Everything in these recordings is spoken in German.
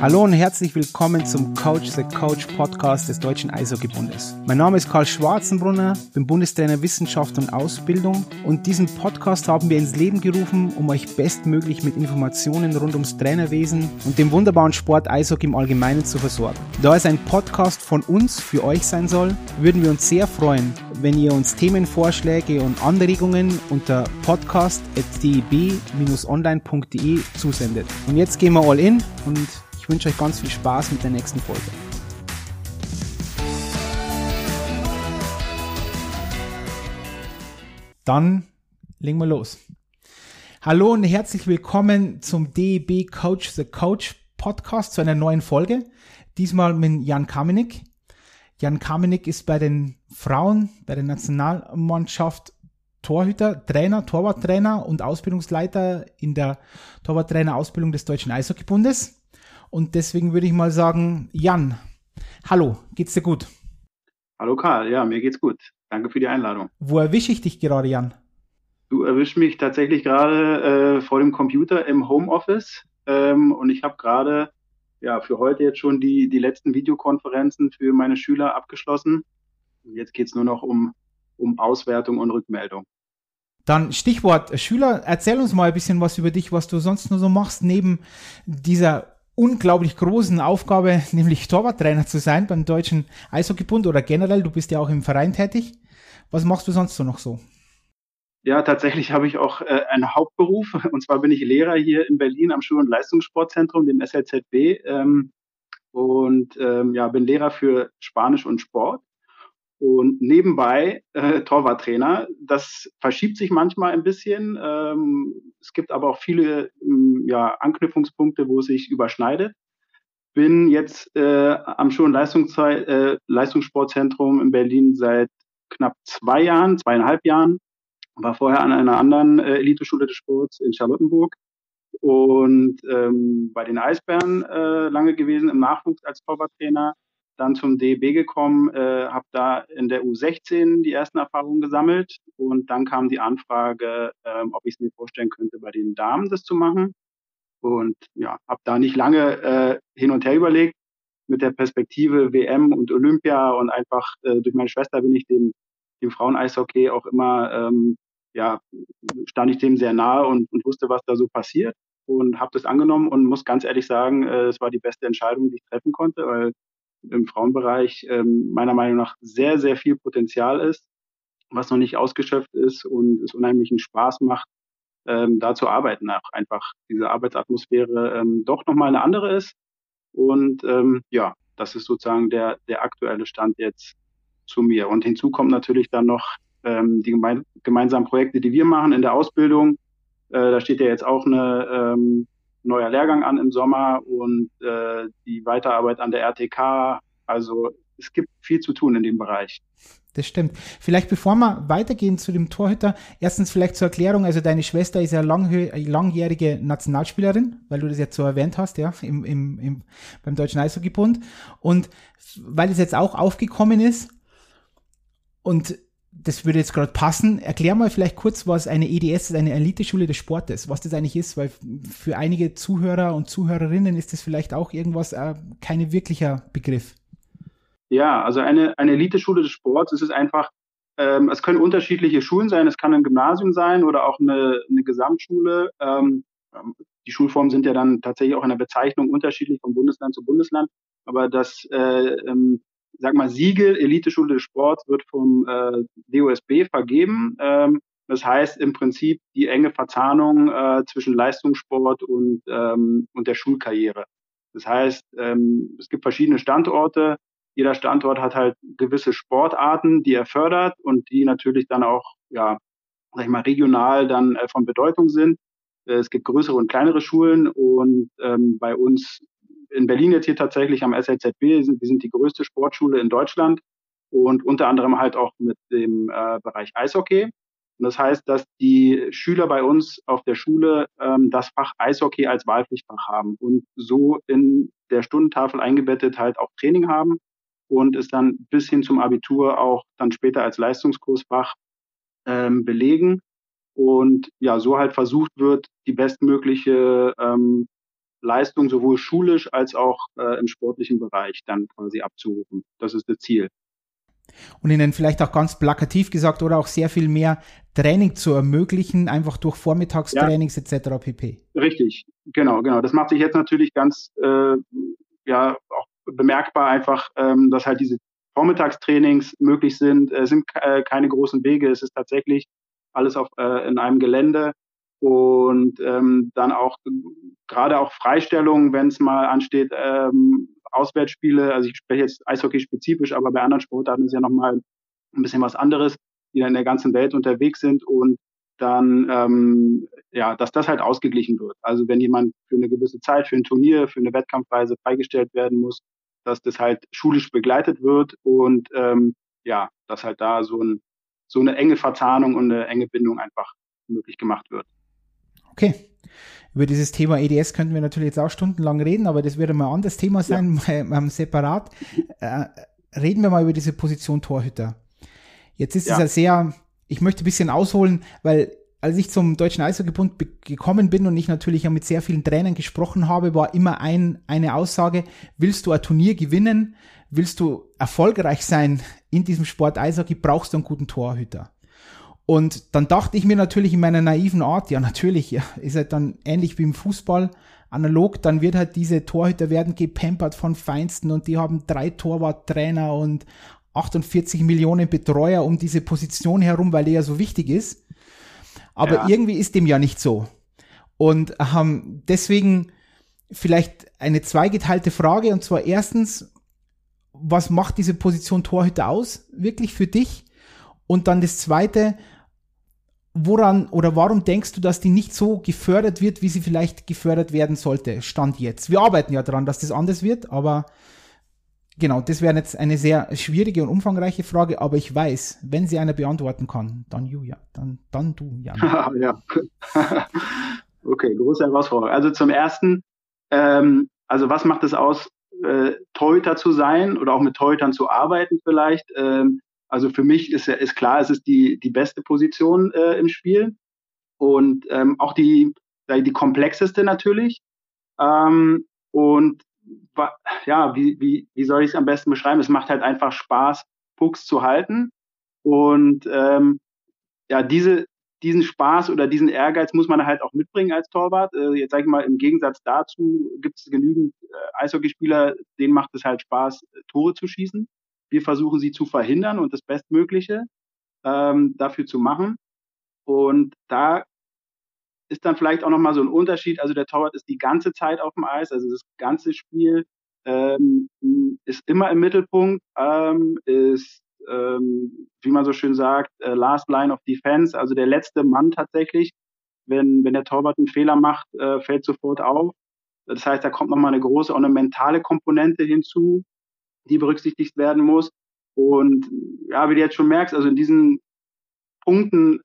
Hallo und herzlich willkommen zum Coach the Coach Podcast des Deutschen Eishockeybundes. Mein Name ist Karl Schwarzenbrunner, bin Bundestrainer Wissenschaft und Ausbildung und diesen Podcast haben wir ins Leben gerufen, um euch bestmöglich mit Informationen rund ums Trainerwesen und dem wunderbaren Sport Eishockey im Allgemeinen zu versorgen. Da es ein Podcast von uns für euch sein soll, würden wir uns sehr freuen, wenn ihr uns Themenvorschläge und Anregungen unter podcast.deb-online.de zusendet. Und jetzt gehen wir all in und ich wünsche euch ganz viel Spaß mit der nächsten Folge. Dann legen wir los. Hallo und herzlich willkommen zum DEB Coach the Coach Podcast zu einer neuen Folge. Diesmal mit Jan Kamenik. Jan Kamenik ist bei den Frauen, bei der Nationalmannschaft Torhüter, Trainer, Torwarttrainer und Ausbildungsleiter in der Torwarttrainer-Ausbildung des Deutschen Eishockeybundes. Und deswegen würde ich mal sagen, Jan, hallo, geht's dir gut? Hallo Karl, ja, mir geht's gut. Danke für die Einladung. Wo erwische ich dich gerade, Jan? Du erwischst mich tatsächlich gerade äh, vor dem Computer im Homeoffice ähm, und ich habe gerade ja für heute jetzt schon die, die letzten Videokonferenzen für meine Schüler abgeschlossen. Jetzt geht's nur noch um, um Auswertung und Rückmeldung. Dann Stichwort Schüler, erzähl uns mal ein bisschen was über dich, was du sonst nur so machst, neben dieser unglaublich großen Aufgabe, nämlich Torwarttrainer zu sein beim Deutschen Eishockeybund oder generell, du bist ja auch im Verein tätig. Was machst du sonst so noch so? Ja, tatsächlich habe ich auch äh, einen Hauptberuf und zwar bin ich Lehrer hier in Berlin am Schul- und Leistungssportzentrum, dem SLZB ähm, und ähm, ja, bin Lehrer für Spanisch und Sport und nebenbei äh, Torwarttrainer. Das verschiebt sich manchmal ein bisschen. Ähm, es gibt aber auch viele ähm, ja, Anknüpfungspunkte, wo es sich überschneidet. Bin jetzt äh, am Schul- und Leistungszeit, äh, Leistungssportzentrum in Berlin seit knapp zwei Jahren, zweieinhalb Jahren. War vorher an einer anderen äh, Eliteschule des Sports in Charlottenburg und ähm, bei den Eisbären äh, lange gewesen im Nachwuchs als Torwarttrainer dann zum DEB gekommen, äh, habe da in der U16 die ersten Erfahrungen gesammelt und dann kam die Anfrage, ähm, ob ich es mir vorstellen könnte, bei den Damen das zu machen. Und ja, habe da nicht lange äh, hin und her überlegt mit der Perspektive WM und Olympia und einfach äh, durch meine Schwester bin ich dem, dem Frauen-Eishockey auch immer, ähm, ja, stand ich dem sehr nahe und, und wusste, was da so passiert und habe das angenommen und muss ganz ehrlich sagen, äh, es war die beste Entscheidung, die ich treffen konnte, weil im Frauenbereich ähm, meiner Meinung nach sehr, sehr viel Potenzial ist, was noch nicht ausgeschöpft ist und es unheimlichen Spaß macht, ähm, da zu arbeiten. Auch einfach diese Arbeitsatmosphäre ähm, doch nochmal eine andere ist. Und ähm, ja, das ist sozusagen der, der aktuelle Stand jetzt zu mir. Und hinzu kommt natürlich dann noch ähm, die geme gemeinsamen Projekte, die wir machen in der Ausbildung. Äh, da steht ja jetzt auch eine ähm, neuer Lehrgang an im Sommer und äh, die Weiterarbeit an der RTK. Also es gibt viel zu tun in dem Bereich. Das stimmt. Vielleicht bevor wir weitergehen zu dem Torhüter, erstens vielleicht zur Erklärung, also deine Schwester ist ja langjährige Nationalspielerin, weil du das jetzt so erwähnt hast, ja, im, im, im, beim Deutschen Eishockeybund. Und weil es jetzt auch aufgekommen ist und das würde jetzt gerade passen. Erklär mal vielleicht kurz, was eine EDS ist, eine Eliteschule des Sportes, was das eigentlich ist, weil für einige Zuhörer und Zuhörerinnen ist das vielleicht auch irgendwas, äh, kein wirklicher Begriff. Ja, also eine, eine Eliteschule des Sports, es ist einfach, ähm, es können unterschiedliche Schulen sein, es kann ein Gymnasium sein oder auch eine, eine Gesamtschule. Ähm, die Schulformen sind ja dann tatsächlich auch in der Bezeichnung unterschiedlich von Bundesland zu Bundesland, aber das äh, ähm, sag mal, Siegel Elite-Schule des Sports wird vom äh, DOSB vergeben. Ähm, das heißt im Prinzip die enge Verzahnung äh, zwischen Leistungssport und, ähm, und der Schulkarriere. Das heißt, ähm, es gibt verschiedene Standorte. Jeder Standort hat halt gewisse Sportarten, die er fördert und die natürlich dann auch, ja, sag ich mal, regional dann äh, von Bedeutung sind. Äh, es gibt größere und kleinere Schulen und ähm, bei uns in Berlin jetzt hier tatsächlich am SLZB, wir sind, wir sind die größte Sportschule in Deutschland und unter anderem halt auch mit dem äh, Bereich Eishockey. Und das heißt, dass die Schüler bei uns auf der Schule ähm, das Fach Eishockey als Wahlpflichtfach haben und so in der Stundentafel eingebettet halt auch Training haben und es dann bis hin zum Abitur auch dann später als Leistungskursfach ähm, belegen. Und ja, so halt versucht wird, die bestmögliche ähm, Leistung sowohl schulisch als auch äh, im sportlichen Bereich dann quasi abzurufen. Das ist das Ziel. Und ihnen vielleicht auch ganz plakativ gesagt oder auch sehr viel mehr Training zu ermöglichen, einfach durch Vormittagstrainings ja. etc. pp. Richtig, genau, genau. Das macht sich jetzt natürlich ganz äh, ja auch bemerkbar einfach, ähm, dass halt diese Vormittagstrainings möglich sind. Es sind äh, keine großen Wege, es ist tatsächlich alles auf, äh, in einem Gelände und ähm, dann auch gerade auch Freistellungen, wenn es mal ansteht, ähm, Auswärtsspiele, also ich spreche jetzt Eishockey spezifisch, aber bei anderen Sportarten ist ja nochmal ein bisschen was anderes, die dann in der ganzen Welt unterwegs sind und dann, ähm, ja, dass das halt ausgeglichen wird. Also wenn jemand für eine gewisse Zeit, für ein Turnier, für eine Wettkampfreise freigestellt werden muss, dass das halt schulisch begleitet wird und ähm, ja, dass halt da so, ein, so eine enge Verzahnung und eine enge Bindung einfach möglich gemacht wird. Okay. Über dieses Thema EDS könnten wir natürlich jetzt auch stundenlang reden, aber das wird mal ein anderes Thema sein, ja. mal, separat. Äh, reden wir mal über diese Position Torhüter. Jetzt ist ja. es ja sehr, ich möchte ein bisschen ausholen, weil als ich zum Deutschen Eishockeybund gekommen bin und ich natürlich ja mit sehr vielen Trainern gesprochen habe, war immer ein, eine Aussage, willst du ein Turnier gewinnen, willst du erfolgreich sein in diesem Sport Eishockey, brauchst du einen guten Torhüter. Und dann dachte ich mir natürlich in meiner naiven Art, ja natürlich, ja, ist halt dann ähnlich wie im Fußball, analog, dann wird halt diese Torhüter werden gepampert von Feinsten und die haben drei Torwarttrainer und 48 Millionen Betreuer um diese Position herum, weil die ja so wichtig ist. Aber ja. irgendwie ist dem ja nicht so. Und ähm, deswegen vielleicht eine zweigeteilte Frage und zwar erstens, was macht diese Position Torhüter aus, wirklich für dich? Und dann das zweite, woran oder warum denkst du, dass die nicht so gefördert wird, wie sie vielleicht gefördert werden sollte, Stand jetzt? Wir arbeiten ja daran, dass das anders wird, aber genau, das wäre jetzt eine sehr schwierige und umfangreiche Frage, aber ich weiß, wenn sie einer beantworten kann, dann Julia, dann, dann du, Jan. ja. okay, große Herausforderung. Also zum ersten, ähm, also was macht es aus, äh, Torhüter zu sein oder auch mit Torhütern zu arbeiten vielleicht? Ähm, also für mich ist, ist klar, es ist die, die beste Position äh, im Spiel und ähm, auch die, die komplexeste natürlich. Ähm, und ja, wie, wie, wie soll ich es am besten beschreiben? Es macht halt einfach Spaß, Pucks zu halten. Und ähm, ja, diese, diesen Spaß oder diesen Ehrgeiz muss man halt auch mitbringen als Torwart. Äh, jetzt sage ich mal, im Gegensatz dazu gibt es genügend äh, Eishockeyspieler, denen macht es halt Spaß, Tore zu schießen. Wir versuchen sie zu verhindern und das Bestmögliche ähm, dafür zu machen. Und da ist dann vielleicht auch nochmal so ein Unterschied. Also der Torwart ist die ganze Zeit auf dem Eis, also das ganze Spiel ähm, ist immer im Mittelpunkt, ähm, ist, ähm, wie man so schön sagt, äh, Last Line of Defense, also der letzte Mann tatsächlich. Wenn, wenn der Torwart einen Fehler macht, äh, fällt sofort auf. Das heißt, da kommt nochmal eine große, auch eine mentale Komponente hinzu die berücksichtigt werden muss. Und ja, wie du jetzt schon merkst, also in diesen Punkten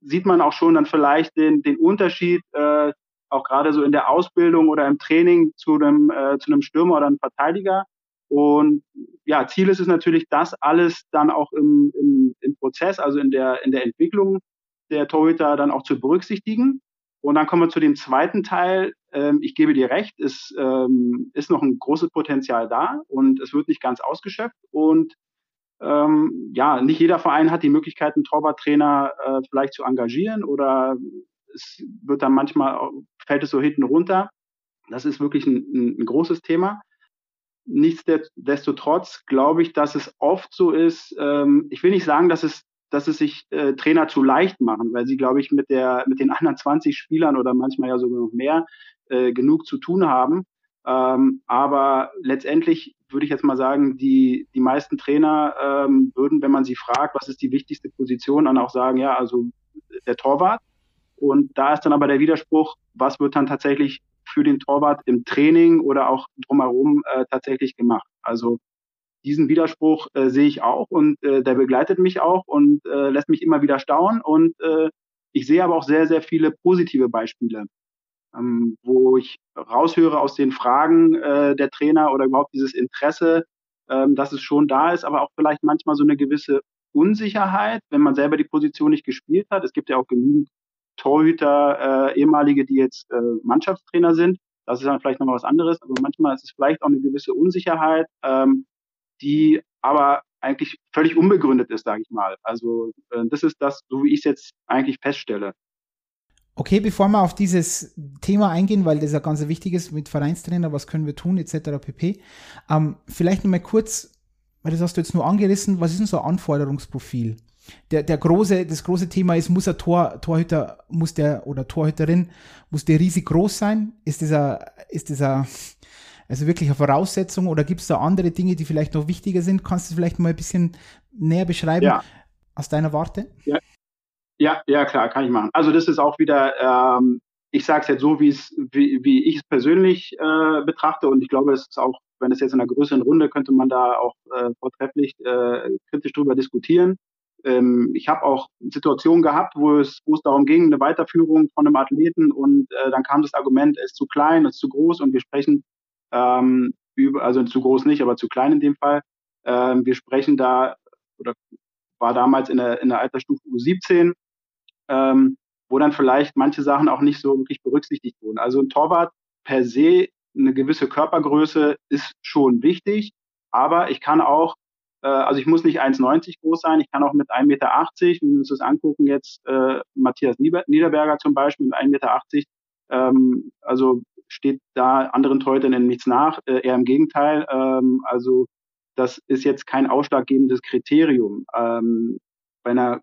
sieht man auch schon dann vielleicht den, den Unterschied, äh, auch gerade so in der Ausbildung oder im Training zu einem, äh, zu einem Stürmer oder einem Verteidiger. Und ja, Ziel ist es natürlich, das alles dann auch im, im, im Prozess, also in der, in der Entwicklung der Torhüter dann auch zu berücksichtigen. Und dann kommen wir zu dem zweiten Teil. Ähm, ich gebe dir recht, es ähm, ist noch ein großes Potenzial da und es wird nicht ganz ausgeschöpft. Und ähm, ja, nicht jeder Verein hat die Möglichkeit, einen Torwarttrainer äh, vielleicht zu engagieren oder es wird dann manchmal, fällt es so hinten runter. Das ist wirklich ein, ein, großes Thema. Nichtsdestotrotz glaube ich, dass es oft so ist, ähm, ich will nicht sagen, dass es dass es sich äh, Trainer zu leicht machen, weil sie, glaube ich, mit der mit den anderen 20 Spielern oder manchmal ja sogar noch mehr äh, genug zu tun haben. Ähm, aber letztendlich würde ich jetzt mal sagen, die die meisten Trainer ähm, würden, wenn man sie fragt, was ist die wichtigste Position, dann auch sagen, ja, also der Torwart. Und da ist dann aber der Widerspruch, was wird dann tatsächlich für den Torwart im Training oder auch drumherum äh, tatsächlich gemacht. Also diesen Widerspruch äh, sehe ich auch und äh, der begleitet mich auch und äh, lässt mich immer wieder staunen. Und äh, ich sehe aber auch sehr, sehr viele positive Beispiele, ähm, wo ich raushöre aus den Fragen äh, der Trainer oder überhaupt dieses Interesse, ähm, dass es schon da ist, aber auch vielleicht manchmal so eine gewisse Unsicherheit, wenn man selber die Position nicht gespielt hat. Es gibt ja auch genügend Torhüter, äh, ehemalige, die jetzt äh, Mannschaftstrainer sind Das ist dann vielleicht nochmal was anderes, aber manchmal ist es vielleicht auch eine gewisse Unsicherheit, ähm, die aber eigentlich völlig unbegründet ist, sage ich mal. Also äh, das ist das, so wie ich es jetzt eigentlich feststelle. Okay, bevor wir auf dieses Thema eingehen, weil das ja ganz wichtig ist mit Vereinstrainer, was können wir tun, etc. pp. Ähm, vielleicht nochmal kurz, weil das hast du jetzt nur angerissen, was ist denn so ein Anforderungsprofil? Der, der große, das große Thema ist, muss ein Tor, Torhüter, muss der oder Torhüterin, muss der riesig groß sein? Ist dieser, ist dieser, also wirklich eine Voraussetzung oder gibt es da andere Dinge, die vielleicht noch wichtiger sind? Kannst du vielleicht mal ein bisschen näher beschreiben ja. aus deiner Warte? Ja, ja, ja, klar, kann ich machen. Also das ist auch wieder, ähm, ich sage es jetzt so, wie es, wie, ich es persönlich äh, betrachte und ich glaube, es ist auch, wenn es jetzt in einer größeren Runde, könnte man da auch äh, vortrefflich äh, kritisch drüber diskutieren. Ähm, ich habe auch Situationen gehabt, wo es, wo es darum ging, eine Weiterführung von einem Athleten und äh, dann kam das Argument, er ist zu klein, er ist zu groß und wir sprechen ähm, über, also zu groß nicht, aber zu klein in dem Fall. Ähm, wir sprechen da oder war damals in der, in der Altersstufe U17 ähm, wo dann vielleicht manche Sachen auch nicht so wirklich berücksichtigt wurden. Also ein Torwart per se, eine gewisse Körpergröße ist schon wichtig, aber ich kann auch, äh, also ich muss nicht 1,90 groß sein, ich kann auch mit 1,80 Meter, wenn wir uns das angucken, jetzt äh, Matthias Niederberger zum Beispiel mit 1,80 Meter, ähm, also steht da anderen Teutern nichts nach, äh, eher im Gegenteil. Ähm, also das ist jetzt kein ausschlaggebendes Kriterium. Ähm, bei einer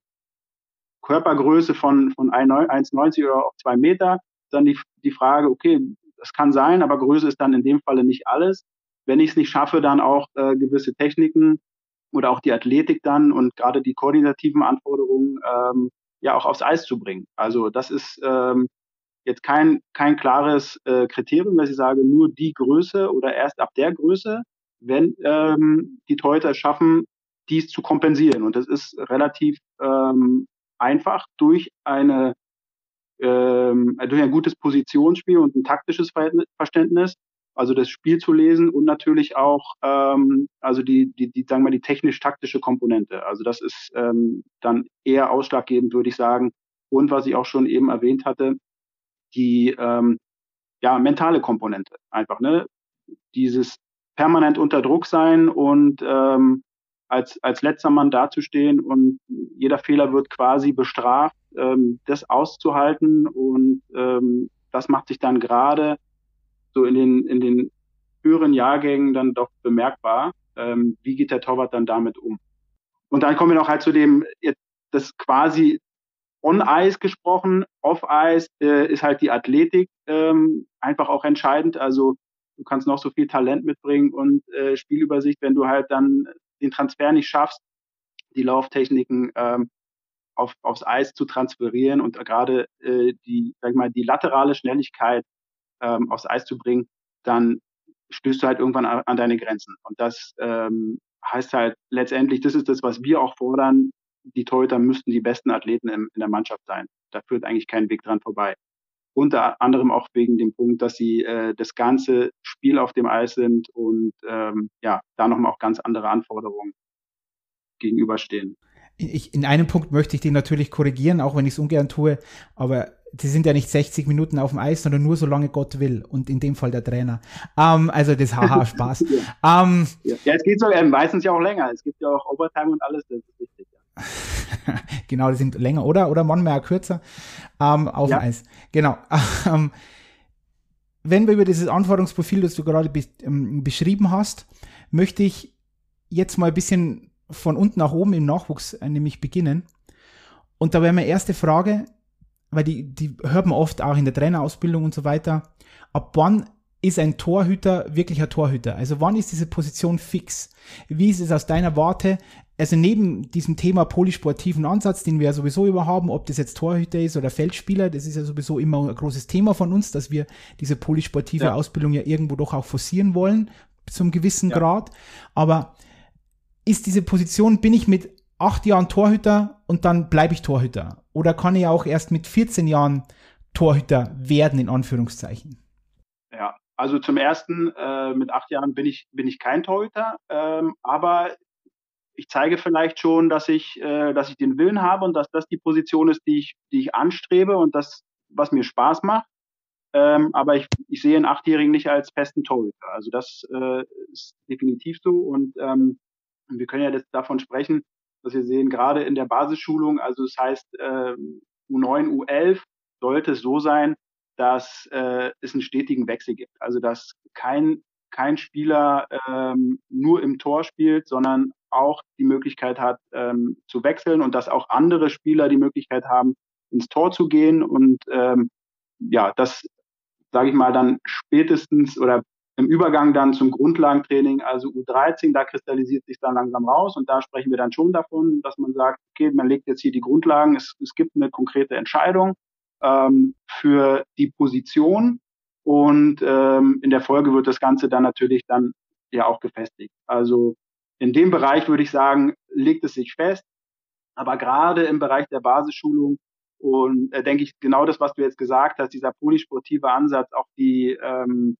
Körpergröße von, von 1,90 oder auch 2 Meter, dann die, die Frage, okay, das kann sein, aber Größe ist dann in dem Falle nicht alles. Wenn ich es nicht schaffe, dann auch äh, gewisse Techniken oder auch die Athletik dann und gerade die koordinativen Anforderungen ähm, ja auch aufs Eis zu bringen. Also das ist ähm, jetzt kein, kein klares äh, Kriterium, dass ich sage, nur die Größe oder erst ab der Größe, wenn ähm, die Torhüter schaffen, dies zu kompensieren. Und das ist relativ ähm, einfach durch eine ähm, durch ein gutes Positionsspiel und ein taktisches Verständnis, also das Spiel zu lesen und natürlich auch ähm, also die, die, die sagen wir die technisch-taktische Komponente. Also das ist ähm, dann eher ausschlaggebend, würde ich sagen. Und was ich auch schon eben erwähnt hatte, die ähm, ja mentale Komponente einfach, ne? Dieses permanent unter Druck sein und ähm, als, als letzter Mann dazustehen und jeder Fehler wird quasi bestraft, ähm, das auszuhalten und ähm, das macht sich dann gerade so in den, in den höheren Jahrgängen dann doch bemerkbar. Ähm, wie geht der Torwart dann damit um? Und dann kommen wir noch halt zu dem, jetzt das quasi on Ice gesprochen, off Ice äh, ist halt die Athletik ähm, einfach auch entscheidend. Also du kannst noch so viel Talent mitbringen und äh, Spielübersicht, wenn du halt dann den Transfer nicht schaffst, die Lauftechniken ähm, auf, aufs Eis zu transferieren und gerade äh, die, sag ich mal, die laterale Schnelligkeit ähm, aufs Eis zu bringen, dann stößt du halt irgendwann an, an deine Grenzen. Und das ähm, heißt halt letztendlich, das ist das, was wir auch fordern. Die Torhüter müssten die besten Athleten in, in der Mannschaft sein. Da führt eigentlich kein Weg dran vorbei. Unter anderem auch wegen dem Punkt, dass sie äh, das ganze Spiel auf dem Eis sind und ähm, ja, da nochmal auch ganz andere Anforderungen gegenüberstehen. Ich, in einem Punkt möchte ich den natürlich korrigieren, auch wenn ich es ungern tue, aber die sind ja nicht 60 Minuten auf dem Eis, sondern nur solange Gott will und in dem Fall der Trainer. Ähm, also das haha Spaß. ja. Ähm, ja. es geht so äh, meistens ja auch länger. Es gibt ja auch Overtime und alles, das ist richtig. genau, die sind länger, oder? Oder manchmal auch kürzer ähm, auf ja. Eis. Genau. Ähm, wenn wir über dieses Anforderungsprofil, das du gerade be ähm, beschrieben hast, möchte ich jetzt mal ein bisschen von unten nach oben im Nachwuchs äh, nämlich beginnen. Und da wäre meine erste Frage, weil die, die hört man oft auch in der Trainerausbildung und so weiter. Ab wann ist ein Torhüter wirklich ein Torhüter? Also wann ist diese Position fix? Wie ist es aus deiner Warte? Also neben diesem Thema polysportiven Ansatz, den wir ja sowieso über haben, ob das jetzt Torhüter ist oder Feldspieler, das ist ja sowieso immer ein großes Thema von uns, dass wir diese polysportive ja. Ausbildung ja irgendwo doch auch forcieren wollen, zum gewissen ja. Grad. Aber ist diese Position, bin ich mit acht Jahren Torhüter und dann bleibe ich Torhüter? Oder kann ich auch erst mit 14 Jahren Torhüter werden, in Anführungszeichen? Also zum ersten, äh, mit acht Jahren bin ich, bin ich kein Torhüter, ähm, aber ich zeige vielleicht schon, dass ich, äh, dass ich den Willen habe und dass das die Position ist, die ich, die ich anstrebe und das, was mir Spaß macht. Ähm, aber ich, ich sehe einen Achtjährigen nicht als festen Torhüter. Also das äh, ist definitiv so. Und ähm, wir können ja jetzt davon sprechen, dass wir sehen, gerade in der Basisschulung, also das heißt äh, U9, U11, sollte es so sein, dass äh, es einen stetigen Wechsel gibt. Also dass kein, kein Spieler ähm, nur im Tor spielt, sondern auch die Möglichkeit hat ähm, zu wechseln und dass auch andere Spieler die Möglichkeit haben, ins Tor zu gehen. Und ähm, ja, das sage ich mal, dann spätestens oder im Übergang dann zum Grundlagentraining, also U13, da kristallisiert sich dann langsam raus und da sprechen wir dann schon davon, dass man sagt, okay, man legt jetzt hier die Grundlagen, es, es gibt eine konkrete Entscheidung ähm, für die Position und ähm, in der Folge wird das Ganze dann natürlich dann ja auch gefestigt. Also in dem Bereich würde ich sagen, legt es sich fest, aber gerade im Bereich der Basisschulung und äh, denke ich, genau das, was du jetzt gesagt hast, dieser polysportive Ansatz, auch die, ähm,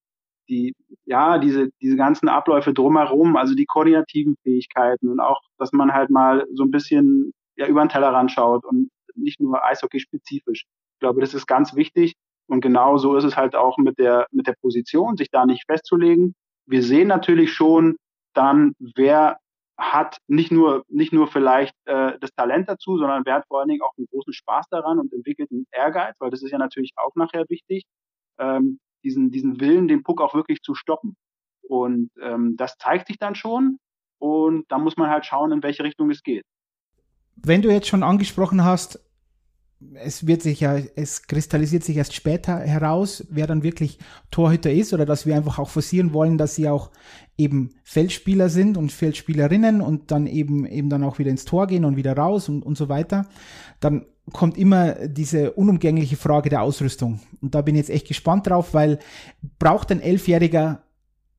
die, ja, diese, diese ganzen Abläufe drumherum, also die koordinativen Fähigkeiten und auch, dass man halt mal so ein bisschen ja, über den Tellerrand schaut und nicht nur Eishockey-spezifisch. Ich glaube, das ist ganz wichtig. Und genau so ist es halt auch mit der, mit der Position, sich da nicht festzulegen. Wir sehen natürlich schon dann, wer hat nicht nur, nicht nur vielleicht äh, das Talent dazu, sondern wer hat vor allen Dingen auch einen großen Spaß daran und entwickelt einen Ehrgeiz, weil das ist ja natürlich auch nachher wichtig, ähm, diesen, diesen Willen, den Puck auch wirklich zu stoppen. Und ähm, das zeigt sich dann schon und da muss man halt schauen, in welche Richtung es geht. Wenn du jetzt schon angesprochen hast, es wird sich ja, es kristallisiert sich erst später heraus, wer dann wirklich Torhüter ist oder dass wir einfach auch forcieren wollen, dass sie auch eben Feldspieler sind und Feldspielerinnen und dann eben eben dann auch wieder ins Tor gehen und wieder raus und, und so weiter. Dann kommt immer diese unumgängliche Frage der Ausrüstung. Und da bin ich jetzt echt gespannt drauf, weil braucht ein Elfjähriger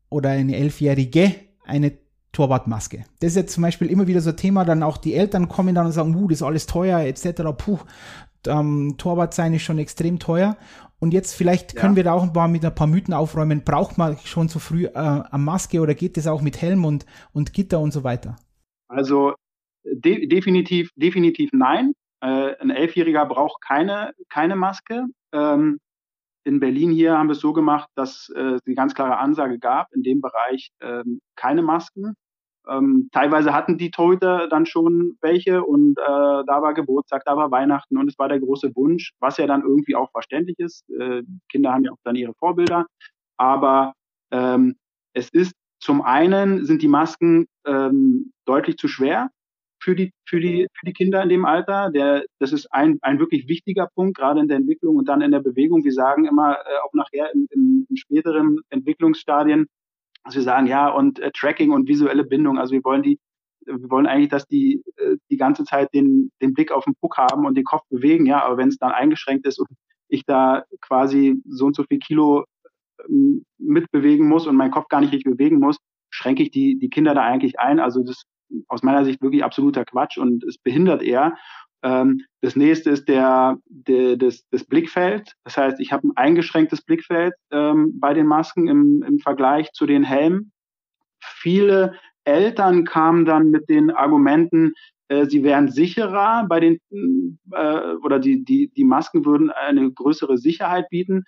oder eine Elfjährige eine Torwartmaske. Das ist jetzt zum Beispiel immer wieder so ein Thema, dann auch die Eltern kommen dann und sagen, uh, das ist alles teuer, etc. Puh, ähm, Torwart sein ist schon extrem teuer. Und jetzt vielleicht können ja. wir da auch ein paar mit ein paar Mythen aufräumen. Braucht man schon so früh äh, eine Maske oder geht das auch mit Helm und, und Gitter und so weiter? Also de definitiv, definitiv nein. Äh, ein Elfjähriger braucht keine, keine Maske. Ähm, in Berlin hier haben wir es so gemacht, dass äh, es die ganz klare Ansage gab, in dem Bereich ähm, keine Masken. Ähm, teilweise hatten die Torhüter dann schon welche und äh, da war Geburtstag, da war Weihnachten und es war der große Wunsch, was ja dann irgendwie auch verständlich ist. Äh, Kinder haben ja auch dann ihre Vorbilder, aber ähm, es ist zum einen sind die Masken ähm, deutlich zu schwer für die, für die, für die Kinder in dem Alter. Der, das ist ein, ein wirklich wichtiger Punkt, gerade in der Entwicklung und dann in der Bewegung. Wir sagen immer, äh, auch nachher in, in, in späteren Entwicklungsstadien, dass wir sagen, ja, und äh, Tracking und visuelle Bindung. Also wir wollen die, wir wollen eigentlich, dass die äh, die ganze Zeit den, den Blick auf den Puck haben und den Kopf bewegen, ja, aber wenn es dann eingeschränkt ist und ich da quasi so und so viel Kilo ähm, mitbewegen muss und meinen Kopf gar nicht richtig bewegen muss, schränke ich die, die Kinder da eigentlich ein. Also das aus meiner Sicht wirklich absoluter Quatsch und es behindert eher. Ähm, das nächste ist der, der das, das Blickfeld. Das heißt, ich habe ein eingeschränktes Blickfeld ähm, bei den Masken im, im Vergleich zu den Helmen. Viele Eltern kamen dann mit den Argumenten, äh, sie wären sicherer bei den äh, oder die, die, die Masken würden eine größere Sicherheit bieten.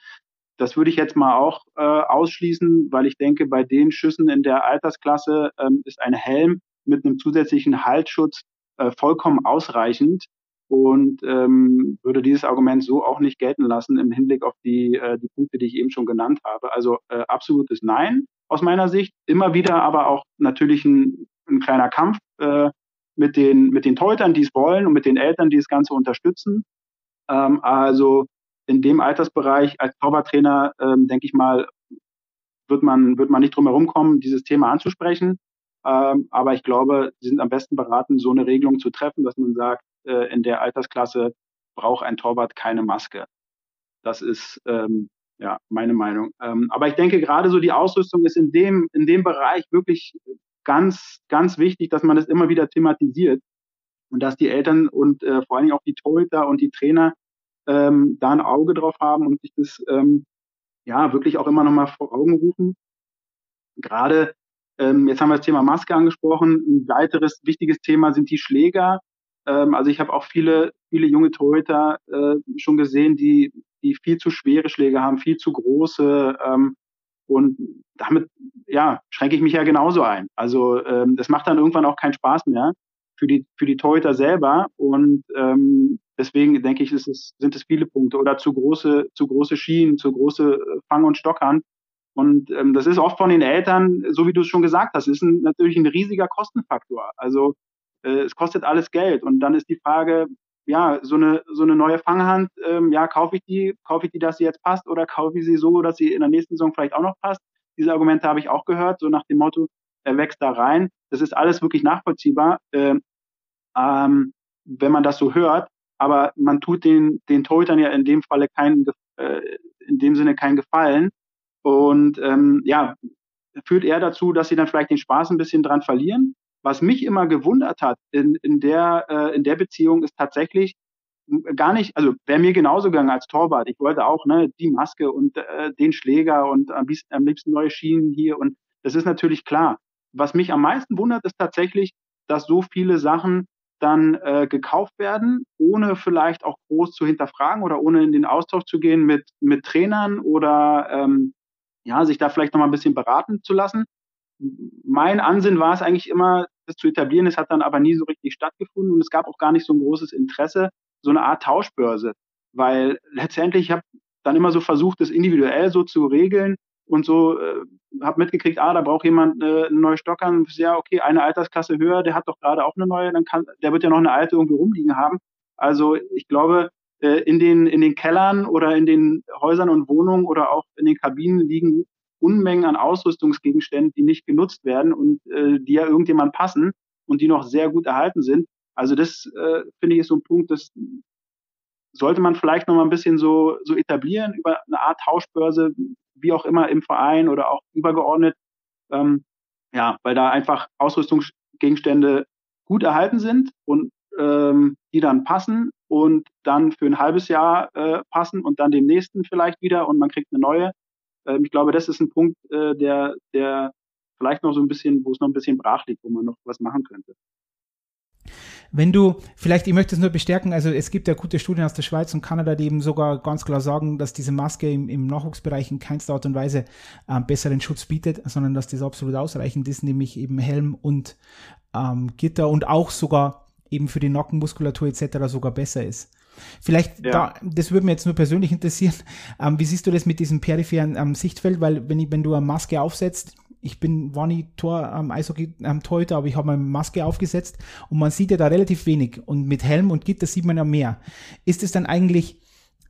Das würde ich jetzt mal auch äh, ausschließen, weil ich denke, bei den Schüssen in der Altersklasse ähm, ist ein Helm mit einem zusätzlichen Haltschutz äh, vollkommen ausreichend und ähm, würde dieses Argument so auch nicht gelten lassen im Hinblick auf die, äh, die Punkte, die ich eben schon genannt habe. Also äh, absolutes Nein aus meiner Sicht. Immer wieder aber auch natürlich ein, ein kleiner Kampf äh, mit den, mit den Teutern, die es wollen und mit den Eltern, die das Ganze unterstützen. Ähm, also in dem Altersbereich als Torwarttrainer, ähm, denke ich mal, wird man, wird man nicht drum herum kommen, dieses Thema anzusprechen. Ähm, aber ich glaube, sie sind am besten beraten, so eine Regelung zu treffen, dass man sagt, äh, in der Altersklasse braucht ein Torwart keine Maske. Das ist ähm, ja meine Meinung. Ähm, aber ich denke, gerade so die Ausrüstung ist in dem, in dem Bereich wirklich ganz, ganz wichtig, dass man das immer wieder thematisiert und dass die Eltern und äh, vor allen Dingen auch die Torhüter und die Trainer ähm, da ein Auge drauf haben und sich das ähm, ja wirklich auch immer nochmal vor Augen rufen. Gerade ähm, jetzt haben wir das Thema Maske angesprochen. Ein weiteres wichtiges Thema sind die Schläger. Ähm, also ich habe auch viele, viele junge Torhüter äh, schon gesehen, die die viel zu schwere Schläge haben, viel zu große. Ähm, und damit, ja, schränke ich mich ja genauso ein. Also ähm, das macht dann irgendwann auch keinen Spaß mehr für die, für die Torhüter selber. Und ähm, deswegen denke ich, es, sind es viele Punkte oder zu große, zu große Schienen, zu große äh, Fang- und Stockhand. Und ähm, das ist oft von den Eltern, so wie du es schon gesagt hast, ist ein, natürlich ein riesiger Kostenfaktor. Also äh, es kostet alles Geld. Und dann ist die Frage, ja, so eine, so eine neue Fanghand, ähm, ja, kaufe ich die, kaufe ich die, dass sie jetzt passt oder kaufe ich sie so, dass sie in der nächsten Saison vielleicht auch noch passt? Diese Argumente habe ich auch gehört, so nach dem Motto, er wächst da rein. Das ist alles wirklich nachvollziehbar, äh, ähm, wenn man das so hört. Aber man tut den, den Torhütern ja in dem Falle keinen, äh, in dem Sinne keinen Gefallen. Und ähm, ja, führt eher dazu, dass sie dann vielleicht den Spaß ein bisschen dran verlieren. Was mich immer gewundert hat in, in, der, äh, in der Beziehung ist tatsächlich gar nicht, also wäre mir genauso gegangen als Torwart. Ich wollte auch ne, die Maske und äh, den Schläger und am liebsten, am liebsten neue Schienen hier. Und das ist natürlich klar. Was mich am meisten wundert, ist tatsächlich, dass so viele Sachen dann äh, gekauft werden, ohne vielleicht auch groß zu hinterfragen oder ohne in den Austausch zu gehen mit, mit Trainern oder ähm, ja, sich da vielleicht noch mal ein bisschen beraten zu lassen. Mein Ansinn war es eigentlich immer, das zu etablieren. Es hat dann aber nie so richtig stattgefunden und es gab auch gar nicht so ein großes Interesse, so eine Art Tauschbörse, weil letztendlich ich habe dann immer so versucht, das individuell so zu regeln und so äh, habe mitgekriegt, ah, da braucht jemand äh, eine neue Stockern. Ja, okay, eine Altersklasse höher, der hat doch gerade auch eine neue, dann kann, der wird ja noch eine alte irgendwie rumliegen haben. Also ich glaube, äh, in, den, in den Kellern oder in den Häusern und Wohnungen oder auch in den Kabinen liegen Unmengen an Ausrüstungsgegenständen, die nicht genutzt werden und äh, die ja irgendjemand passen und die noch sehr gut erhalten sind. Also das äh, finde ich ist so ein Punkt, das sollte man vielleicht noch mal ein bisschen so, so etablieren über eine Art Tauschbörse, wie auch immer im Verein oder auch übergeordnet. Ähm, ja, weil da einfach Ausrüstungsgegenstände gut erhalten sind und ähm, die dann passen und dann für ein halbes Jahr äh, passen und dann dem nächsten vielleicht wieder und man kriegt eine neue. Ähm, ich glaube, das ist ein Punkt, äh, der, der vielleicht noch so ein bisschen, wo es noch ein bisschen brach liegt, wo man noch was machen könnte. Wenn du, vielleicht, ich möchte es nur bestärken, also es gibt ja gute Studien aus der Schweiz und Kanada, die eben sogar ganz klar sagen, dass diese Maske im, im Nachwuchsbereich in keinster Art und Weise äh, besseren Schutz bietet, sondern dass das absolut ausreichend ist, nämlich eben Helm und ähm, Gitter und auch sogar eben für die Nackenmuskulatur etc. sogar besser ist. Vielleicht, ja. da, das würde mich jetzt nur persönlich interessieren. Ähm, wie siehst du das mit diesem peripheren ähm, Sichtfeld? Weil wenn, ich, wenn du eine Maske aufsetzt, ich bin, war nie Tor am Eishockey am Torhüter, aber ich habe meine Maske aufgesetzt und man sieht ja da relativ wenig. Und mit Helm und Gitter sieht man ja mehr. Ist es dann eigentlich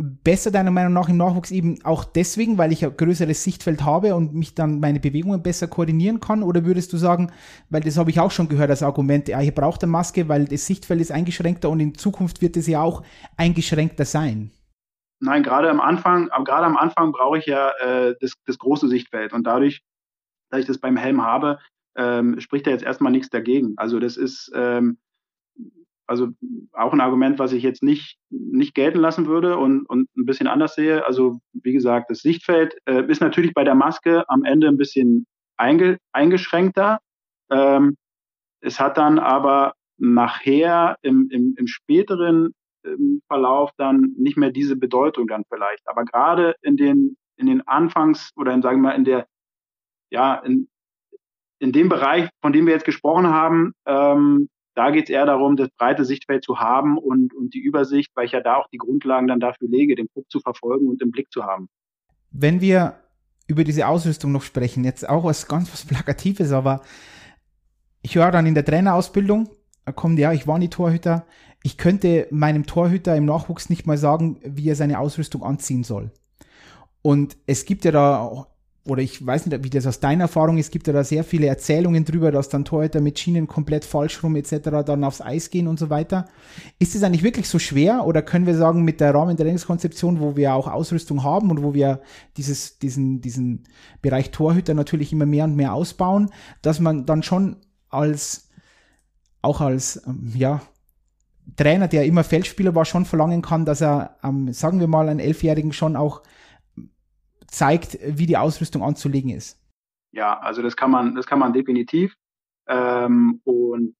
besser deiner Meinung nach im Nachwuchs eben auch deswegen, weil ich ein größeres Sichtfeld habe und mich dann meine Bewegungen besser koordinieren kann? Oder würdest du sagen, weil das habe ich auch schon gehört als Argument, ja, ich brauche eine Maske, weil das Sichtfeld ist eingeschränkter und in Zukunft wird es ja auch eingeschränkter sein? Nein, gerade am Anfang, gerade am Anfang brauche ich ja äh, das, das große Sichtfeld und dadurch, dass ich das beim Helm habe, ähm, spricht da jetzt erstmal nichts dagegen. Also das ist ähm, also auch ein Argument, was ich jetzt nicht, nicht gelten lassen würde und, und ein bisschen anders sehe. Also wie gesagt, das Sichtfeld äh, ist natürlich bei der Maske am Ende ein bisschen einge, eingeschränkter. Ähm, es hat dann aber nachher im, im, im späteren im Verlauf dann nicht mehr diese Bedeutung dann vielleicht. Aber gerade in den, in den Anfangs oder in, sagen wir mal, in der, ja, in, in dem Bereich, von dem wir jetzt gesprochen haben, ähm, da geht es eher darum, das breite Sichtfeld zu haben und, und die Übersicht, weil ich ja da auch die Grundlagen dann dafür lege, den Puck zu verfolgen und im Blick zu haben. Wenn wir über diese Ausrüstung noch sprechen, jetzt auch was ganz was Plakatives, aber ich höre dann in der Trainerausbildung, da kommt ja, ich war nie Torhüter, ich könnte meinem Torhüter im Nachwuchs nicht mal sagen, wie er seine Ausrüstung anziehen soll. Und es gibt ja da oder ich weiß nicht, wie das aus deiner Erfahrung ist, gibt ja da sehr viele Erzählungen drüber, dass dann Torhüter mit Schienen komplett falsch rum etc. dann aufs Eis gehen und so weiter. Ist es eigentlich wirklich so schwer oder können wir sagen, mit der Rahmentrainingskonzeption, wo wir auch Ausrüstung haben und wo wir dieses, diesen, diesen Bereich Torhüter natürlich immer mehr und mehr ausbauen, dass man dann schon als, auch als, ähm, ja, Trainer, der immer Feldspieler war, schon verlangen kann, dass er, ähm, sagen wir mal, einen Elfjährigen schon auch zeigt, wie die Ausrüstung anzulegen ist. Ja, also das kann man, das kann man definitiv. Ähm, und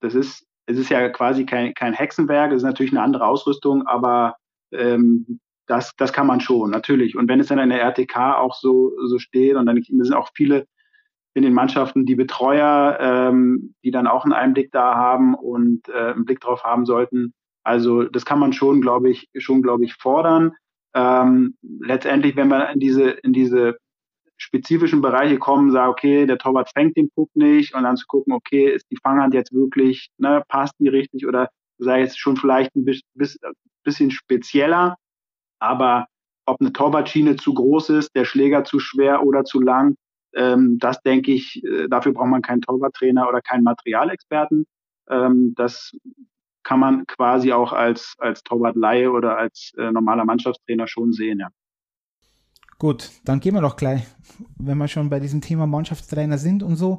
das ist, es ist ja quasi kein, kein Hexenwerk, es ist natürlich eine andere Ausrüstung, aber ähm, das, das kann man schon, natürlich. Und wenn es dann in der RTK auch so, so steht und dann sind auch viele in den Mannschaften die Betreuer, ähm, die dann auch einen Einblick da haben und äh, einen Blick drauf haben sollten. Also das kann man schon, glaube ich, schon, glaube ich, fordern. Ähm, letztendlich, wenn man in diese, in diese spezifischen Bereiche kommen, sagen, okay, der Torwart fängt den Puck nicht und dann zu gucken, okay, ist die Fanghand jetzt wirklich, ne, passt die richtig oder sei jetzt schon vielleicht ein bisschen spezieller, aber ob eine Torwartschiene zu groß ist, der Schläger zu schwer oder zu lang, ähm, das denke ich, äh, dafür braucht man keinen Torwarttrainer oder keinen Materialexperten. Ähm, das kann man quasi auch als, als Torwartleihe oder als äh, normaler Mannschaftstrainer schon sehen, ja. Gut, dann gehen wir doch gleich, wenn wir schon bei diesem Thema Mannschaftstrainer sind und so.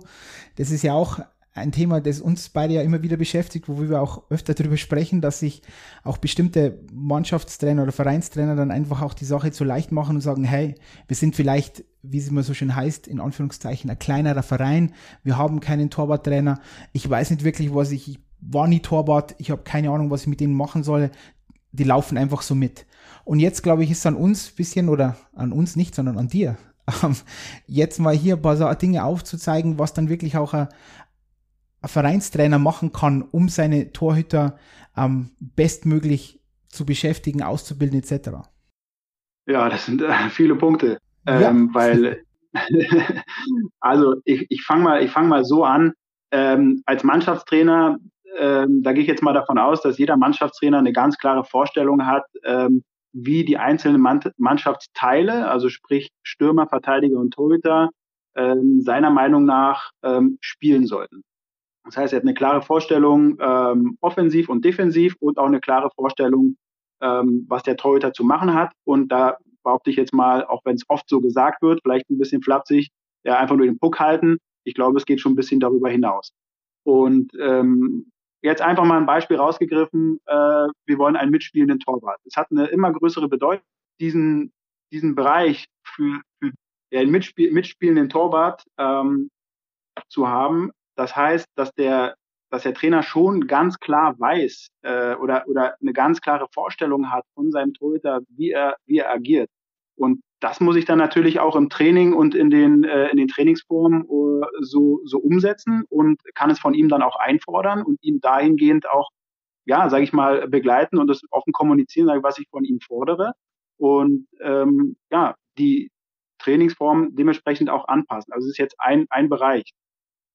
Das ist ja auch ein Thema, das uns beide ja immer wieder beschäftigt, wo wir auch öfter darüber sprechen, dass sich auch bestimmte Mannschaftstrainer oder Vereinstrainer dann einfach auch die Sache zu leicht machen und sagen, hey, wir sind vielleicht, wie es immer so schön heißt, in Anführungszeichen ein kleinerer Verein, wir haben keinen Torwarttrainer, ich weiß nicht wirklich, was ich war nie Torwart, ich habe keine Ahnung, was ich mit denen machen soll, die laufen einfach so mit. Und jetzt, glaube ich, ist es an uns bisschen, oder an uns nicht, sondern an dir, jetzt mal hier ein paar Dinge aufzuzeigen, was dann wirklich auch ein, ein Vereinstrainer machen kann, um seine Torhüter ähm, bestmöglich zu beschäftigen, auszubilden etc. Ja, das sind äh, viele Punkte, ähm, ja. weil also ich, ich fange mal, ich fange mal so an. Ähm, als Mannschaftstrainer, ähm, da gehe ich jetzt mal davon aus, dass jeder Mannschaftstrainer eine ganz klare Vorstellung hat, ähm, wie die einzelnen Mannschaftsteile, also sprich Stürmer, Verteidiger und Torhüter, ähm, seiner Meinung nach ähm, spielen sollten. Das heißt, er hat eine klare Vorstellung ähm, offensiv und defensiv und auch eine klare Vorstellung, ähm, was der Torhüter zu machen hat. Und da behaupte ich jetzt mal, auch wenn es oft so gesagt wird, vielleicht ein bisschen flapsig, ja, einfach nur den Puck halten. Ich glaube, es geht schon ein bisschen darüber hinaus. Und ähm, jetzt einfach mal ein Beispiel rausgegriffen. Äh, wir wollen einen mitspielenden Torwart. Es hat eine immer größere Bedeutung, diesen, diesen Bereich für, für den mitspiel mitspielenden Torwart ähm, zu haben, das heißt, dass der, dass der Trainer schon ganz klar weiß äh, oder, oder eine ganz klare Vorstellung hat von seinem Torhüter, wie er, wie er agiert. Und das muss ich dann natürlich auch im Training und in den, äh, in den Trainingsformen uh, so, so umsetzen und kann es von ihm dann auch einfordern und ihn dahingehend auch, ja, sage ich mal, begleiten und das offen kommunizieren, was ich von ihm fordere. Und ähm, ja, die Trainingsform dementsprechend auch anpassen. Also es ist jetzt ein, ein Bereich.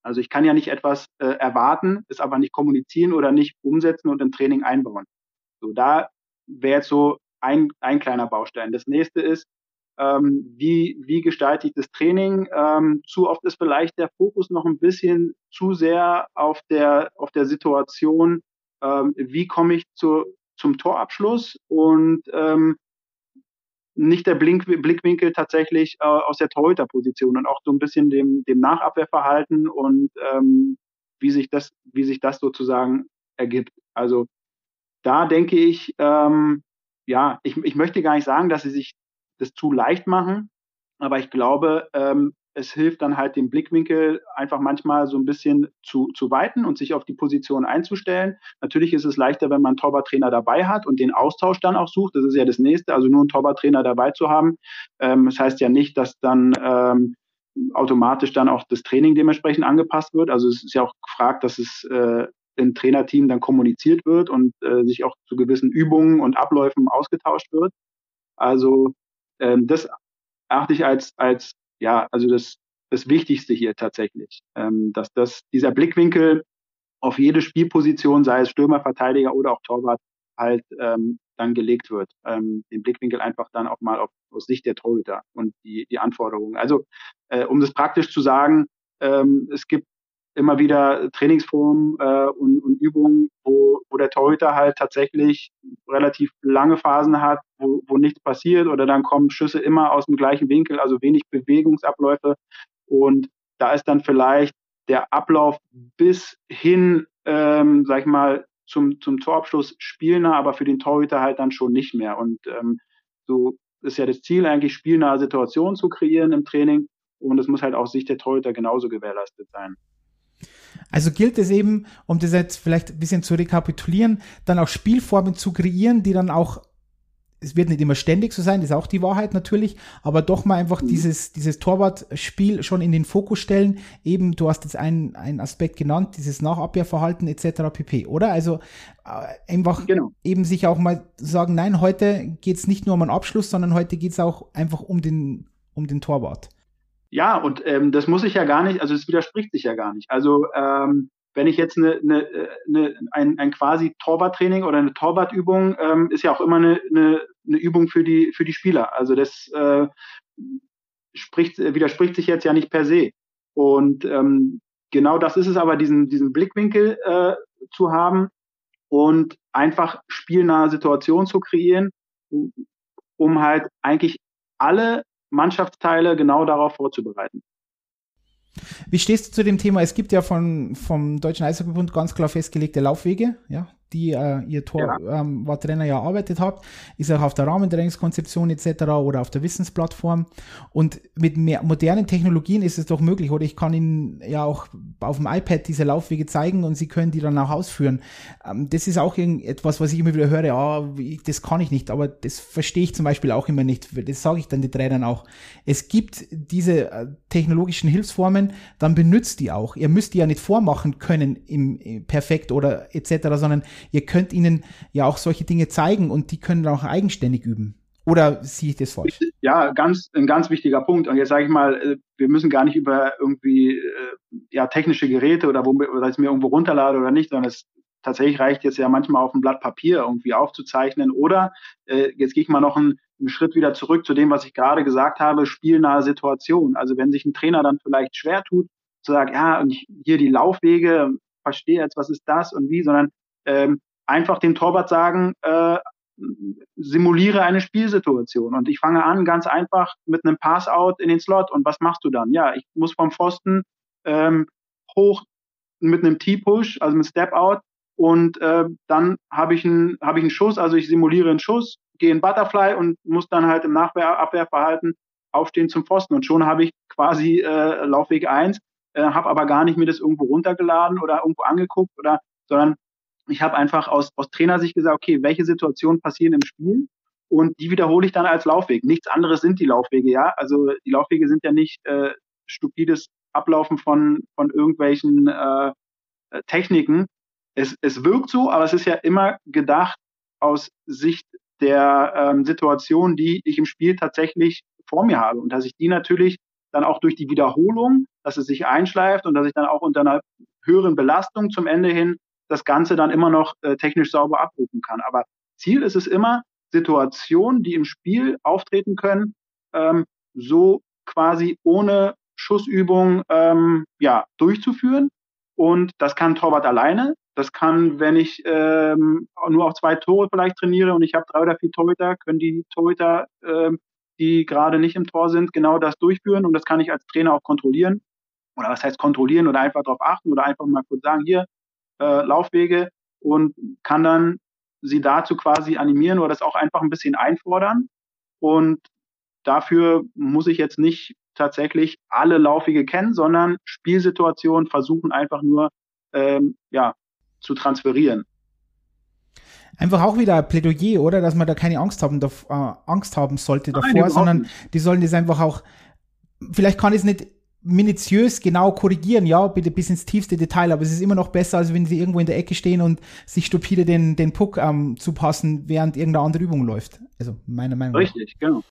Also ich kann ja nicht etwas äh, erwarten, es aber nicht kommunizieren oder nicht umsetzen und im Training einbauen. So, da wäre jetzt so ein, ein kleiner Baustein. Das nächste ist, ähm, wie, wie gestalte ich das Training? Ähm, zu oft ist vielleicht der Fokus noch ein bisschen zu sehr auf der, auf der Situation, ähm, wie komme ich zu, zum Torabschluss und ähm, nicht der Blink Blickwinkel tatsächlich äh, aus der Torhüterposition und auch so ein bisschen dem, dem Nachabwehrverhalten und ähm, wie sich das, wie sich das sozusagen ergibt. Also da denke ich, ähm, ja, ich, ich möchte gar nicht sagen, dass sie sich das zu leicht machen, aber ich glaube, ähm, es hilft dann halt den Blickwinkel einfach manchmal so ein bisschen zu, zu weiten und sich auf die Position einzustellen. Natürlich ist es leichter, wenn man einen Torwarttrainer dabei hat und den Austausch dann auch sucht. Das ist ja das Nächste, also nur einen Torwarttrainer dabei zu haben. Ähm, das heißt ja nicht, dass dann ähm, automatisch dann auch das Training dementsprechend angepasst wird. Also es ist ja auch gefragt, dass es äh, im Trainerteam dann kommuniziert wird und äh, sich auch zu gewissen Übungen und Abläufen ausgetauscht wird. Also ähm, das achte ich als, als ja, also das, das Wichtigste hier tatsächlich, ähm, dass das, dieser Blickwinkel auf jede Spielposition, sei es Stürmer, Verteidiger oder auch Torwart, halt ähm, dann gelegt wird. Ähm, den Blickwinkel einfach dann auch mal auf, aus Sicht der Torhüter und die, die Anforderungen. Also äh, um das praktisch zu sagen, ähm, es gibt immer wieder Trainingsformen äh, und, und Übungen, wo, wo der Torhüter halt tatsächlich relativ lange Phasen hat, wo, wo nichts passiert oder dann kommen Schüsse immer aus dem gleichen Winkel, also wenig Bewegungsabläufe und da ist dann vielleicht der Ablauf bis hin, ähm, sag ich mal, zum, zum Torabschluss spielnah, aber für den Torhüter halt dann schon nicht mehr. Und ähm, so ist ja das Ziel, eigentlich spielnahe Situationen zu kreieren im Training. Und es muss halt auch Sicht der Torhüter genauso gewährleistet sein. Also gilt es eben, um das jetzt vielleicht ein bisschen zu rekapitulieren, dann auch Spielformen zu kreieren, die dann auch es wird nicht immer ständig so sein, das ist auch die Wahrheit natürlich, aber doch mal einfach mhm. dieses, dieses Torwartspiel schon in den Fokus stellen. Eben, du hast jetzt einen, einen Aspekt genannt, dieses Nachabwehrverhalten etc. pp. Oder? Also äh, einfach genau. eben sich auch mal sagen, nein, heute geht's nicht nur um einen Abschluss, sondern heute geht's auch einfach um den, um den Torwart. Ja, und ähm, das muss ich ja gar nicht, also es widerspricht sich ja gar nicht. Also ähm, wenn ich jetzt eine, eine, eine, ein, ein quasi Torwarttraining oder eine Torwartübung ähm, ist ja auch immer eine, eine, eine Übung für die für die Spieler. Also das äh, spricht widerspricht sich jetzt ja nicht per se. Und ähm, genau das ist es aber diesen diesen Blickwinkel äh, zu haben und einfach spielnahe Situationen zu kreieren, um halt eigentlich alle Mannschaftsteile genau darauf vorzubereiten. Wie stehst du zu dem Thema? Es gibt ja von, vom Deutschen Eishockeybund ganz klar festgelegte Laufwege, ja, die äh, ihr Tor, ja. ähm, Trainer ja erarbeitet habt, ist auch auf der Rahmentrainingskonzeption etc. oder auf der Wissensplattform. Und mit mehr modernen Technologien ist es doch möglich, oder ich kann Ihnen ja auch auf dem iPad diese Laufwege zeigen und Sie können die dann auch ausführen. Ähm, das ist auch etwas, was ich immer wieder höre, ah, das kann ich nicht, aber das verstehe ich zum Beispiel auch immer nicht. Das sage ich dann den Trainern auch. Es gibt diese äh, technologischen Hilfsformen, dann benutzt die auch. Ihr müsst die ja nicht vormachen können im, im perfekt oder etc., sondern ihr könnt ihnen ja auch solche Dinge zeigen und die können auch eigenständig üben. Oder sehe ich das falsch? Ja, ganz, ein ganz wichtiger Punkt. Und jetzt sage ich mal, äh, wir müssen gar nicht über irgendwie äh, ja, technische Geräte oder wo oder ich mir irgendwo runterlade oder nicht, sondern es tatsächlich reicht jetzt ja manchmal auf ein Blatt Papier irgendwie aufzuzeichnen. Oder äh, jetzt gehe ich mal noch einen, einen Schritt wieder zurück zu dem, was ich gerade gesagt habe, spielnahe Situation. Also wenn sich ein Trainer dann vielleicht schwer tut, zu sagen, ja, und ich, hier die Laufwege, verstehe jetzt, was ist das und wie, sondern ähm, einfach dem Torwart sagen, äh, simuliere eine Spielsituation. Und ich fange an ganz einfach mit einem Pass-out in den Slot. Und was machst du dann? Ja, ich muss vom Pfosten ähm, hoch mit einem T-Push, also mit Step-out. Und äh, dann habe ich, einen habe ich einen Schuss, also ich simuliere einen Schuss, gehe in Butterfly und muss dann halt im Nachabwehrverhalten aufstehen zum Pfosten. Und schon habe ich quasi äh, Laufweg eins, äh, habe aber gar nicht mir das irgendwo runtergeladen oder irgendwo angeguckt, oder, sondern ich habe einfach aus, aus Trainersicht gesagt, okay, welche Situationen passieren im Spiel und die wiederhole ich dann als Laufweg. Nichts anderes sind die Laufwege, ja. Also die Laufwege sind ja nicht äh, stupides Ablaufen von, von irgendwelchen äh, Techniken. Es, es wirkt so, aber es ist ja immer gedacht aus Sicht der ähm, Situation, die ich im Spiel tatsächlich vor mir habe. Und dass ich die natürlich dann auch durch die Wiederholung, dass es sich einschleift und dass ich dann auch unter einer höheren Belastung zum Ende hin das Ganze dann immer noch äh, technisch sauber abrufen kann. Aber Ziel ist es immer, Situationen, die im Spiel auftreten können, ähm, so quasi ohne Schussübung ähm, ja, durchzuführen. Und das kann Torwart alleine. Das kann, wenn ich ähm, nur auf zwei Tore vielleicht trainiere und ich habe drei oder vier Torhüter, können die Torhüter, ähm, die gerade nicht im Tor sind, genau das durchführen. Und das kann ich als Trainer auch kontrollieren. Oder was heißt kontrollieren oder einfach darauf achten oder einfach mal kurz sagen, hier, äh, Laufwege und kann dann sie dazu quasi animieren oder das auch einfach ein bisschen einfordern. Und dafür muss ich jetzt nicht tatsächlich alle Laufwege kennen, sondern Spielsituationen versuchen einfach nur ähm, ja, zu transferieren. Einfach auch wieder ein Plädoyer, oder? Dass man da keine Angst haben, äh, Angst haben sollte davor, Nein, sondern die sollen das einfach auch, vielleicht kann ich es nicht minutiös genau korrigieren, ja, bitte bis ins tiefste Detail, aber es ist immer noch besser, als wenn sie irgendwo in der Ecke stehen und sich stupide den, den Puck ähm, zupassen, während irgendeine andere Übung läuft. Also meiner Meinung nach. Richtig, genau.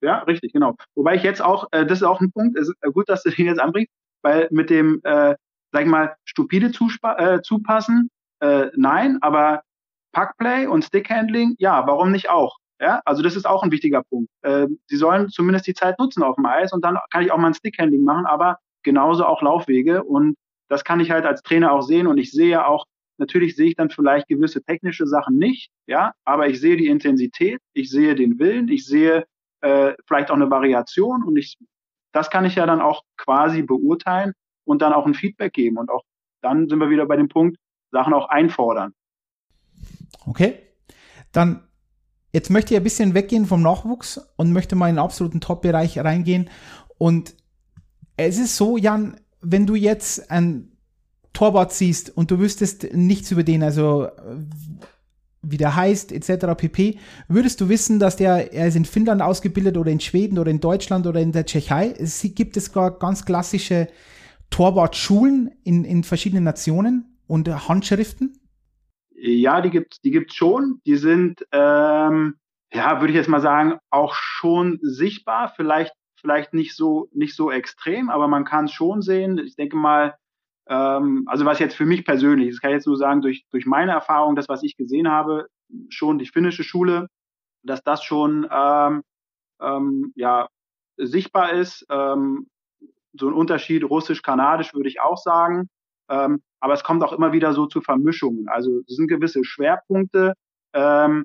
Ja, richtig, genau. Wobei ich jetzt auch, äh, das ist auch ein Punkt, ist gut, dass du den jetzt anbringst, weil mit dem, äh, sag ich mal, stupide Zuspa äh, zupassen, äh, nein, aber Puckplay und Stickhandling, ja, warum nicht auch? Ja, also das ist auch ein wichtiger Punkt. Äh, sie sollen zumindest die Zeit nutzen auf dem Eis und dann kann ich auch mal ein Stickhandling machen, aber genauso auch Laufwege. Und das kann ich halt als Trainer auch sehen. Und ich sehe auch, natürlich sehe ich dann vielleicht gewisse technische Sachen nicht, ja, aber ich sehe die Intensität, ich sehe den Willen, ich sehe äh, vielleicht auch eine Variation. Und ich, das kann ich ja dann auch quasi beurteilen und dann auch ein Feedback geben. Und auch dann sind wir wieder bei dem Punkt, Sachen auch einfordern. Okay, dann Jetzt möchte ich ein bisschen weggehen vom Nachwuchs und möchte mal in den absoluten Top-Bereich reingehen. Und es ist so, Jan, wenn du jetzt ein Torwart siehst und du wüsstest nichts über den, also wie der heißt, etc. pp. Würdest du wissen, dass der, er ist in Finnland ausgebildet oder in Schweden oder in Deutschland oder in der Tschechei? Es gibt es ganz klassische Torwartschulen in, in verschiedenen Nationen und Handschriften? Ja, die gibt die gibt's schon. Die sind, ähm, ja, würde ich jetzt mal sagen, auch schon sichtbar. Vielleicht, vielleicht nicht so, nicht so extrem, aber man kann es schon sehen. Ich denke mal, ähm, also was jetzt für mich persönlich, das kann ich jetzt nur sagen, durch, durch meine Erfahrung, das, was ich gesehen habe, schon die finnische Schule, dass das schon ähm, ähm, ja, sichtbar ist. Ähm, so ein Unterschied russisch-kanadisch würde ich auch sagen. Ähm, aber es kommt auch immer wieder so zu Vermischungen. Also es sind gewisse Schwerpunkte ähm,